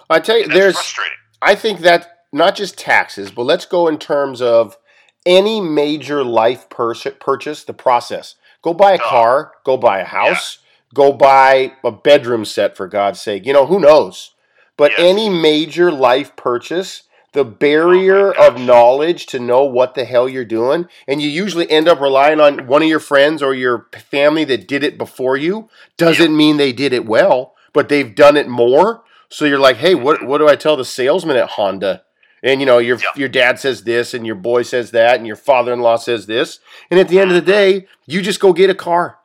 I tell you, That's there's. frustrating. I think that not just taxes, but let's go in terms of any major life pur- purchase, the process. Go buy a Oh. car, go buy a house, go buy a bedroom set for God's sake. You know, who knows? But Yes. any major life purchase, the oh barrier Oh of knowledge to know what the hell you're doing, and you usually end up relying on one of your friends or your family that did it before you, doesn't mean they did it well, but they've done it more. So you're like, hey, what what do I tell the salesman at Honda? And you know, your Yeah. your dad says this, and your boy says that, and your father-in-law says this, and at the end of the day, you just go get a car.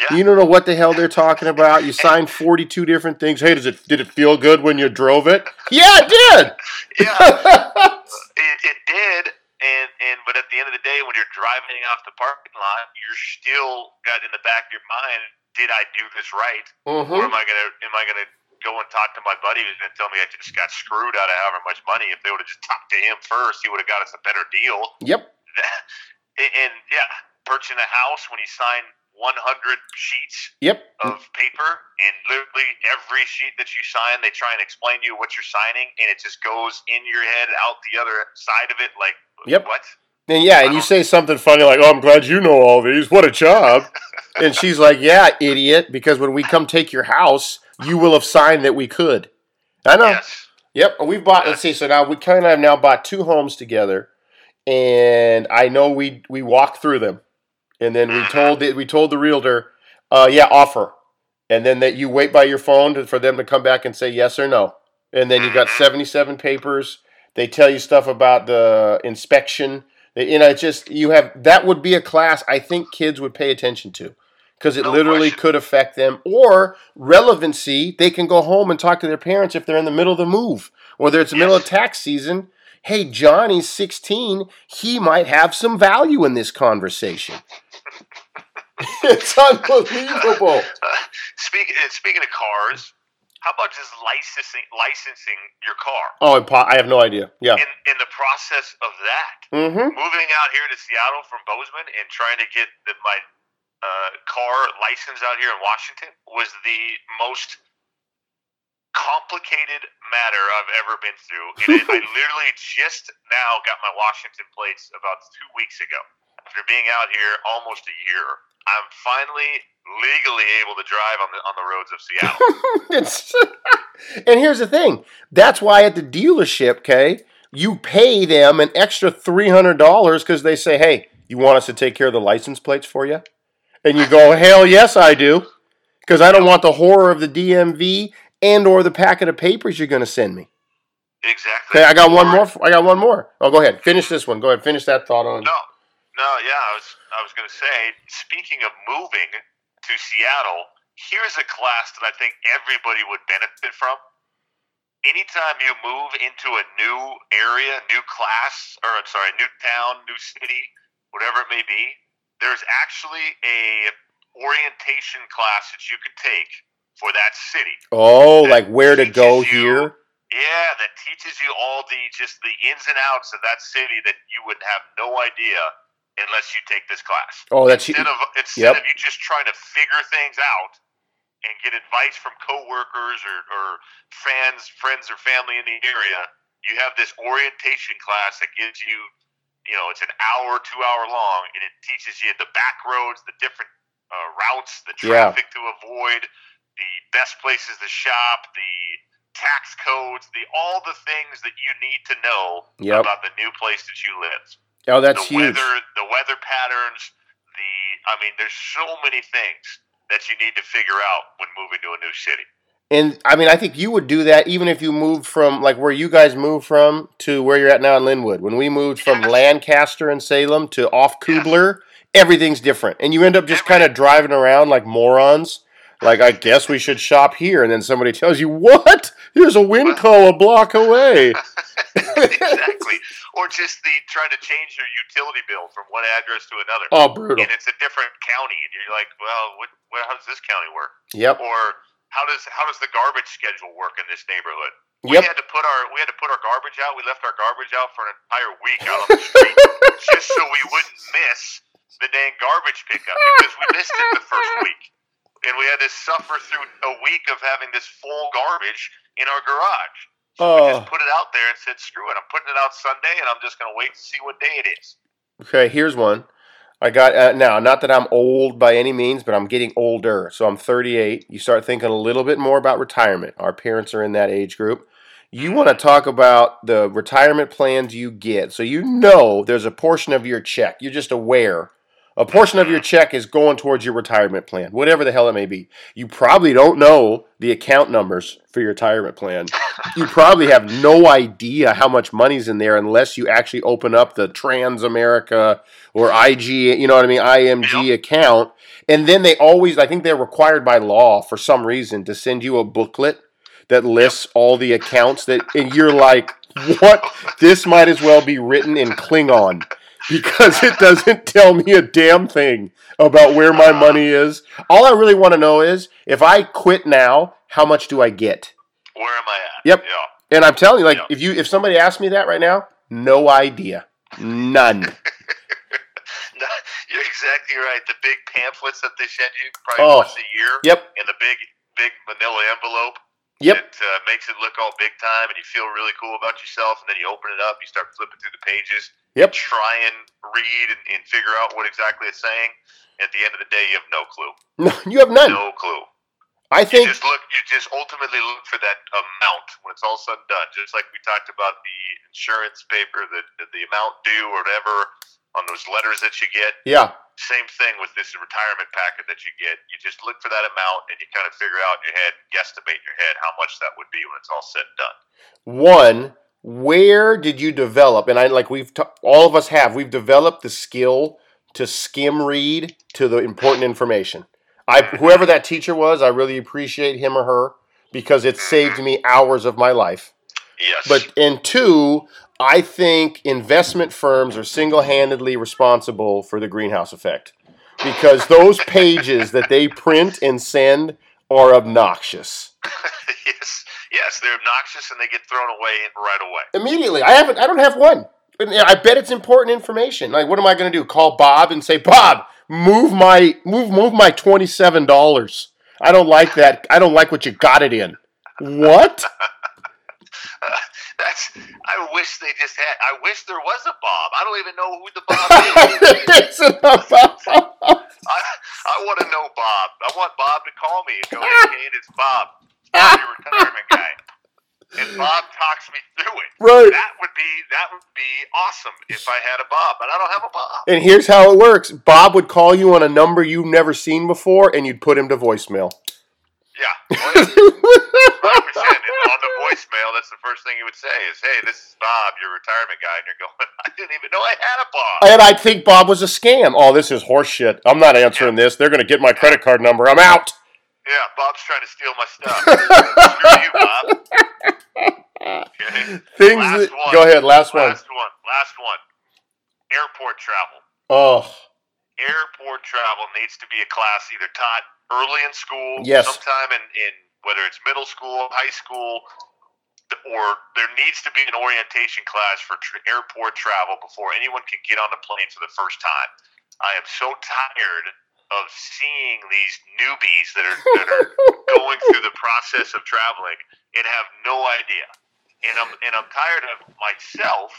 Yeah. You don't know what the hell they're talking about. You signed 42 different things. Hey, does it did it feel good when you drove it? Yeah, it did. Yeah, [LAUGHS] it, it did. And and but at the end of the day, when you're driving off the parking lot, you're still got in the back of your mind, did I do this right? Or Mhm. am I gonna am I gonna go and talk to my buddy who's gonna tell me I just got screwed out of however much money? If they would have just talked to him first, he would have got us a better deal. Yep. [LAUGHS] and, yeah, purchasing a house when you sign 100 sheets Yep. of paper, and literally every sheet that you sign, they try and explain to you what you're signing, and it just goes in your head, out the other side of it. Like, Yep. what? And yeah, and you say something funny like, "Oh, I'm glad you know all these. What a job!" [LAUGHS] and she's like, "Yeah, idiot, because when we come take your house, you will have signed that we could." I know. Yes. Yep, and we've bought. Let's see. So now we kind of have now bought two homes together, and I know we we walked through them, and then we told the, we told the realtor, uh, "Yeah, offer," and then that you wait by your phone to, for them to come back and say yes or no, and then you got seventy seven papers. They tell you stuff about the inspection. You know, it's just you have that would be a class I think kids would pay attention to because it No literally question. could affect them or relevancy. They can go home and talk to their parents if they're in the middle of the move, whether it's the middle of tax season. Hey, Johnny's 16. He might have some value in this conversation. [LAUGHS] it's unbelievable. [LAUGHS] Speaking speaking of cars, how about just licensing licensing your car? Oh, I have no idea. Yeah. In in the process of that, Mm-hmm. moving out here to Seattle from Bozeman and trying to get the, my uh, car license out here in Washington was the most complicated matter I've ever been through. And I [LAUGHS] literally just now got my Washington plates about two weeks ago. After being out here almost a year, I'm finally legally able to drive on the on the roads of Seattle. [LAUGHS] [LAUGHS] And here's the thing. That's why at the dealership, okay, you pay them an extra three hundred dollars because they say, "Hey, you want us to take care of the license plates for you?" And you go, "Hell yes, I do," because I don't want the horror of the DMV and or the packet of papers you're going to send me. exactly. Okay, I got one more. I got one more. Oh, go ahead. Finish this one. Go ahead. Finish that thought on. No, no, yeah. I was I was going to say. Speaking of moving to Seattle, here's a class that I think everybody would benefit from. Anytime you move into a new area, new class, or I'm sorry, new town, new city, whatever it may be, there's actually a orientation class that you could take for that city. Oh, like where to go you- here? Yeah, that teaches you all the just the ins and outs of that city that you would have no idea unless you take this class. Oh, that's Instead of instead Yep. of you just trying to figure things out and get advice from coworkers or, or fans, friends or family in the area, you have this orientation class that gives you, you know, it's an hour, two hour long, and it teaches you the back roads, the different uh, routes, the Yeah. traffic to avoid, the best places to shop, the tax codes, the all the things that you need to know Yep. about the new place that you live. Oh, that's the huge. weather, the weather patterns, the I mean, there's so many things that you need to figure out when moving to a new city. And I mean, I think you would do that even if you moved from like where you guys moved from to where you're at now in Lynnwood. When we moved from Yes. Lancaster and Salem to off. Kubler, everything's different. And you end up just kind of driving around like morons. Like, I guess we should shop here. And then somebody tells you, what? There's a Winco a block away. [LAUGHS] exactly. [LAUGHS] Or just the trying to change your utility bill from one address to another. Oh, brutal. And it's a different county, and you're like, well, what, what, how does this county work? Yep. Or how does how does the garbage schedule work in this neighborhood? Yep. We had to put our we had to put our garbage out. We left our garbage out for an entire week out on the street [LAUGHS] just so we wouldn't miss the dang garbage pickup because we missed it the first week. And we had to suffer through a week of having this full garbage in our garage. So we Oh. just put it out there and said, "Screw it! I'm putting it out Sunday, and I'm just going to wait to see what day it is." Okay, here's one. I got uh, now. Not that I'm old by any means, but I'm getting older. So I'm 38. You start thinking a little bit more about retirement. Our parents are in that age group. You want to talk about the retirement plans you get. So you know there's a portion of your check. You're just aware. A portion of your check is going towards your retirement plan, whatever the hell it may be. You probably don't know the account numbers for your retirement plan. [LAUGHS] You probably have no idea how much money's in there unless you actually open up the Transamerica or IG, you know what I mean, IMG account. And then they always, I think they're required by law for some reason to send you a booklet that lists all the accounts that, and you're like, what? This might as well be written in Klingon because it doesn't [LAUGHS] tell me a damn thing about where my money is. All I really want to know is if I quit now, how much do I get? Where am I at? Yep. Yeah. And I'm telling you, like, Yeah. if you if somebody asked me that right now, no idea, none. [LAUGHS] No, You're exactly right. The big pamphlets that they send you probably Oh. once a year. Yep, In the big, big manila envelope. yep, It uh, makes it look all big time, and you feel really cool about yourself. And then you open it up, you start flipping through the pages, yep. try and read and, and figure out what exactly it's saying. At the end of the day, you have no clue. No, you have none. No clue. I You think just look. You just ultimately look for that amount when it's all said and done. Just like we talked about the insurance paper, the the, the amount due or whatever on those letters that you get. yeah. Same thing with this retirement packet that you get. You just look for that amount and you kind of figure out in your head, guesstimate in your head how much that would be when it's all said and done. One, where did you develop? And I like we've t- all of us have. We've developed the skill to skim read to the important information. I whoever that teacher was, I really appreciate him or her because it mm-hmm. saved me hours of my life. Yes. But and two, I think investment firms are single-handedly responsible for the greenhouse effect because those pages that they print and send are obnoxious. [LAUGHS] yes, yes, they're obnoxious and they get thrown away right away. Immediately, I haven't. I don't have one. I bet it's important information. Like, what am I going to do? Call Bob and say, Bob, move my move move my twenty seven dollars. I don't like that. I don't like what you got it in. What? [LAUGHS] That's. I wish they just had. I wish there was a Bob. I don't even know who the Bob is. [LAUGHS] About- [LAUGHS] I, I want to know Bob. I want Bob to call me and go, "Hey, Kane, it's Bob, Bob, [LAUGHS] retirement guy." And Bob talks me through it. Right. That would be that would be awesome if I had a Bob, but I don't have a Bob. and here's how it works. Bob would call you on a number you've never seen before, and you'd put him to voicemail. Yeah, [LAUGHS] hundred. And on the voicemail, that's the first thing he would say is, "Hey, this is Bob, your retirement guy," and you're going, [LAUGHS] "I didn't even know I had a Bob." and I'd think Bob was a scam. Oh, this is horseshit. I'm not answering this. They're going to get my credit card number. I'm out. Yeah, Bob's trying to steal my stuff. [LAUGHS] You, Bob. Okay. Things. Last that- one. go ahead. Last one. Last one. Last one. Airport travel. Oh, Airport travel needs to be a class either taught early in school, Yes. sometime in, in whether it's middle school, high school, or there needs to be an orientation class for tr- airport travel before anyone can get on the plane for the first time. I am so tired of seeing these newbies that are that are [LAUGHS] going through the process of traveling and have no idea. And I'm and I'm tired of myself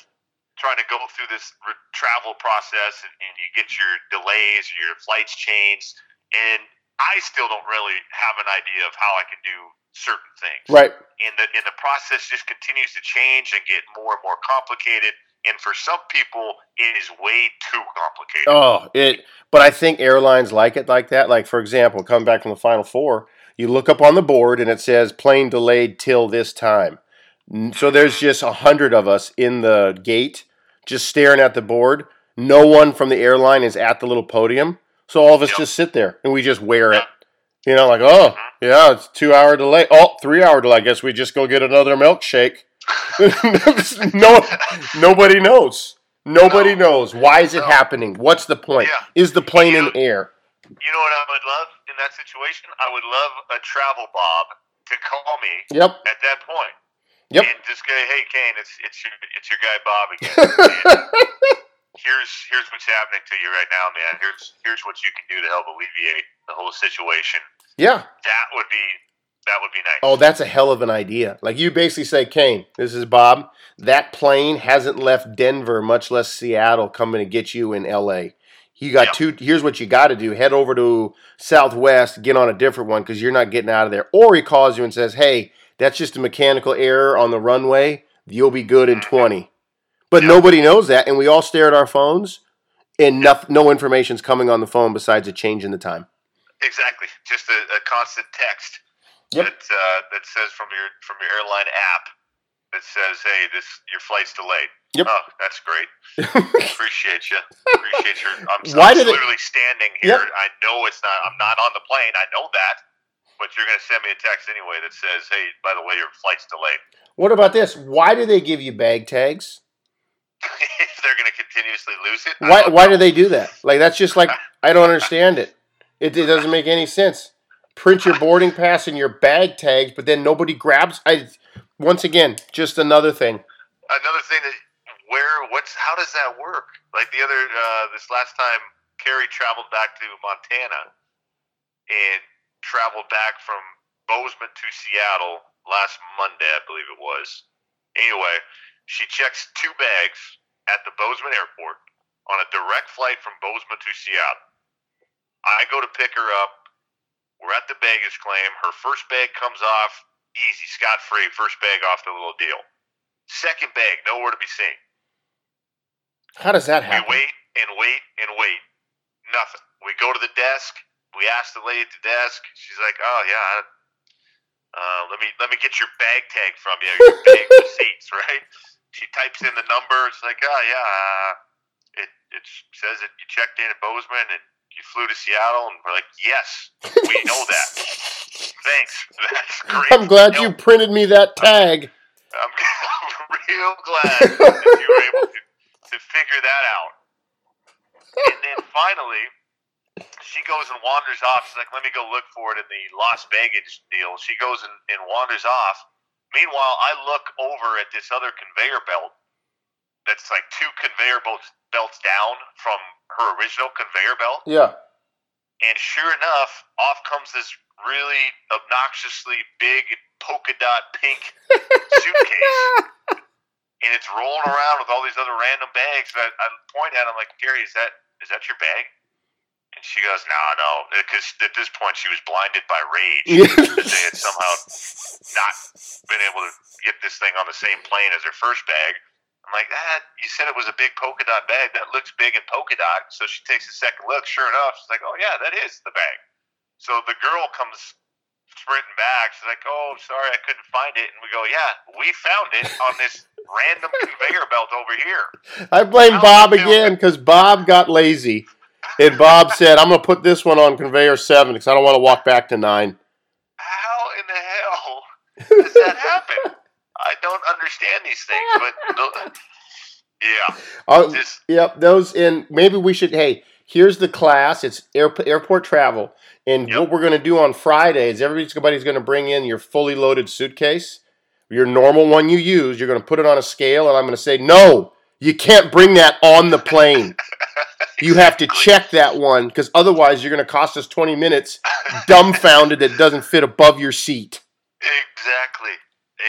trying to go through this re- travel process and, and you get your delays or your flights changed and I still don't really have an idea of how I can do certain things right. and the and the process just continues to change and get more and more complicated. And for some people, it is way too complicated. Oh, it. But I think airlines like it like that. Like for example, coming back from the Final Four, you look up on the board and it says plane delayed till this time. So there's just a hundred of us in the gate, just staring at the board. No one from the airline is at the little podium, so all of us Yep. just sit there and we just wear it. You know, like oh mm-hmm. yeah, it's two hour delay. Oh, three hour delay. I guess we just go get another milkshake. [LAUGHS] no, nobody knows. Nobody knows. Why is it No. happening? What's the point? Yeah. Is the plane in air? You know what I would love in that situation? I would love a travel Bob to call me Yep. at that point Yep. and just go, "Hey, Kane, it's it's your it's your guy Bob again. [LAUGHS] here's here's what's happening to you right now, man. Here's here's what you can do to help alleviate the whole situation. Yeah. That would be that would be nice. Oh, that's a hell of an idea. Like you basically say, Kane, this is Bob. That plane hasn't left Denver, much less Seattle, coming to get you in LA. You got Yeah. two. Here's what you got to do: head over to Southwest, get on a different one because you're not getting out of there. Or he calls you and says, "Hey, that's just a mechanical error on the runway. You'll be good in mm-hmm. 20." But Yeah. nobody knows that, and we all stare at our phones, and no, no information's coming on the phone besides a change in the time. Exactly. Just a, a constant text Yep. that uh, that says from your from your airline app that says, "Hey, this your flight's delayed." Yep. Oh, that's great. [LAUGHS] Appreciate you. Appreciate your. I'm, [LAUGHS] Why I'm they- literally standing here. Yep. I know it's not. I'm not on the plane. I know that. But you're going to send me a text anyway that says, "Hey, by the way, your flight's delayed." What about this? Why do they give you bag tags? [LAUGHS] if they're going to continuously lose it, Why why know. do they do that? Like that's just like I don't understand it. It, it doesn't make any sense. Print your boarding pass and your bag tags, but then nobody grabs. I once again just another thing. another thing that where what's how does that work? Like the other uh, this last time, Carrie traveled back to Montana and traveled back from Bozeman to Seattle last Monday, I believe it was. Anyway, she checks two bags at the Bozeman airport on a direct flight from Bozeman to Seattle. I go to pick her up. We're at the baggage claim. Her first bag comes off easy, scot free. First bag off the little deal. Second bag, nowhere to be seen. How does that happen? We wait and wait and wait. Nothing. We go to the desk. We ask the lady at the desk. She's like, "Oh yeah, uh, let me let me get your bag tag from you, your [LAUGHS] bag receipts, right?" She types in the number. It's like, oh yeah, uh, it it says that you checked in at Bozeman and you flew to Seattle, and we're like, yes, we know that. [LAUGHS] Thanks, [LAUGHS] that's great. I'm glad you No, printed me that tag. I'm, [LAUGHS] I'm real glad that you were able to, to figure that out. And then finally, she goes and wanders off. She's like, let me go look for it in the lost baggage deal. She goes and, and wanders off. Meanwhile, I look over at this other conveyor belt that's like two conveyor belts, belts down from her original conveyor belt. Yeah. And sure enough, off comes this really obnoxiously big polka dot pink [LAUGHS] suitcase. and it's rolling around with all these other random bags. And I, I point at it, I'm like, Gary, is that is that your bag? And she goes, no, no, because at this point she was blinded by rage that [LAUGHS] they had somehow not been able to get this thing on the same plane as her first bag. I'm like, ah, you said it was a big polka dot bag. That looks big and polka dot. So she takes a second look. Sure enough, she's like, oh yeah, that is the bag. So the girl comes sprinting back. She's like, oh, sorry, I couldn't find it. And we go, yeah, we found it on this random conveyor belt over here. I blame How Bob again because Bob got lazy. And Bob said, I'm going to put this one on conveyor seven because I don't want to walk back to nine. How in the hell does that happen? I don't understand these things, but [LAUGHS] the- yeah, Oh, this yep, those in. Maybe we should. Hey, here's the class. It's air, airport travel, and Yep. what we're going to do on Friday is everybody's going to bring in your fully loaded suitcase, your normal one you use. You're going to put it on a scale, and I'm going to say, no, you can't bring that on the plane. [LAUGHS] You have to check that one because otherwise you're going to cost us 20 minutes dumbfounded that it doesn't fit above your seat. exactly,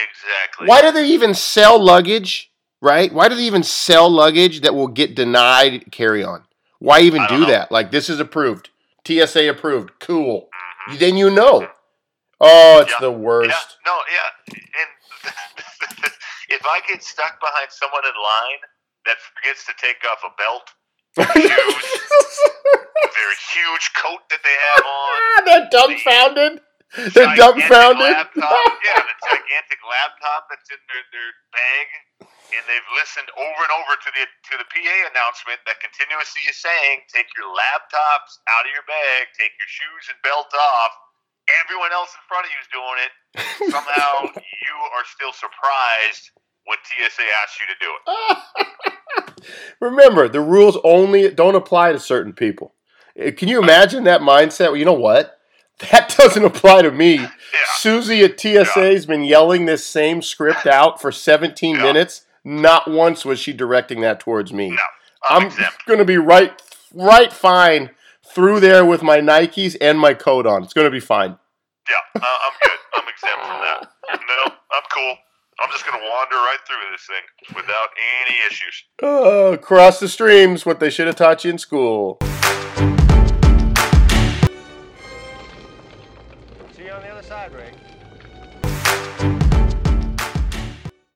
exactly. Why do they even sell luggage, right? Why do they even sell luggage that will get denied carry on? Why even do know. that? Like, this is approved. TSA approved. Cool. Mm-hmm. Then you know. Oh, it's Yeah. the worst. Yeah, no, yeah, and [LAUGHS] if I get stuck behind someone in line that forgets to take off a belt, [LAUGHS] shoes, their huge coat that they have on, [LAUGHS] They're dumbfounded. They're dumbfounded. Laptop, yeah, the gigantic laptop that's in their, their bag, and they've listened over and over to the to the PA announcement that continuously is saying, "Take your laptops out of your bag, take your shoes and belt off." Everyone else in front of you is doing it. Somehow, [LAUGHS] you are still surprised when TSA asks you to do it. [LAUGHS] Remember, the rules only don't apply to certain people. Eh, Can you imagine that mindset? Well, you know what? That [LAUGHS] doesn't apply to me. [LAUGHS] Susie at TSA has been yelling this same script [LAUGHS] out for 17 Yeah. minutes. Not once was she directing that towards me. No, I'm, I'm going to be right, right fine through there with my Nikes and my coat on. It's going to be fine. Yeah, uh, I'm good. I'm exempt from that. No, I'm cool. I'm just gonna wander right through this thing without any issues. Oh, cross the streams, what they should have taught you in school.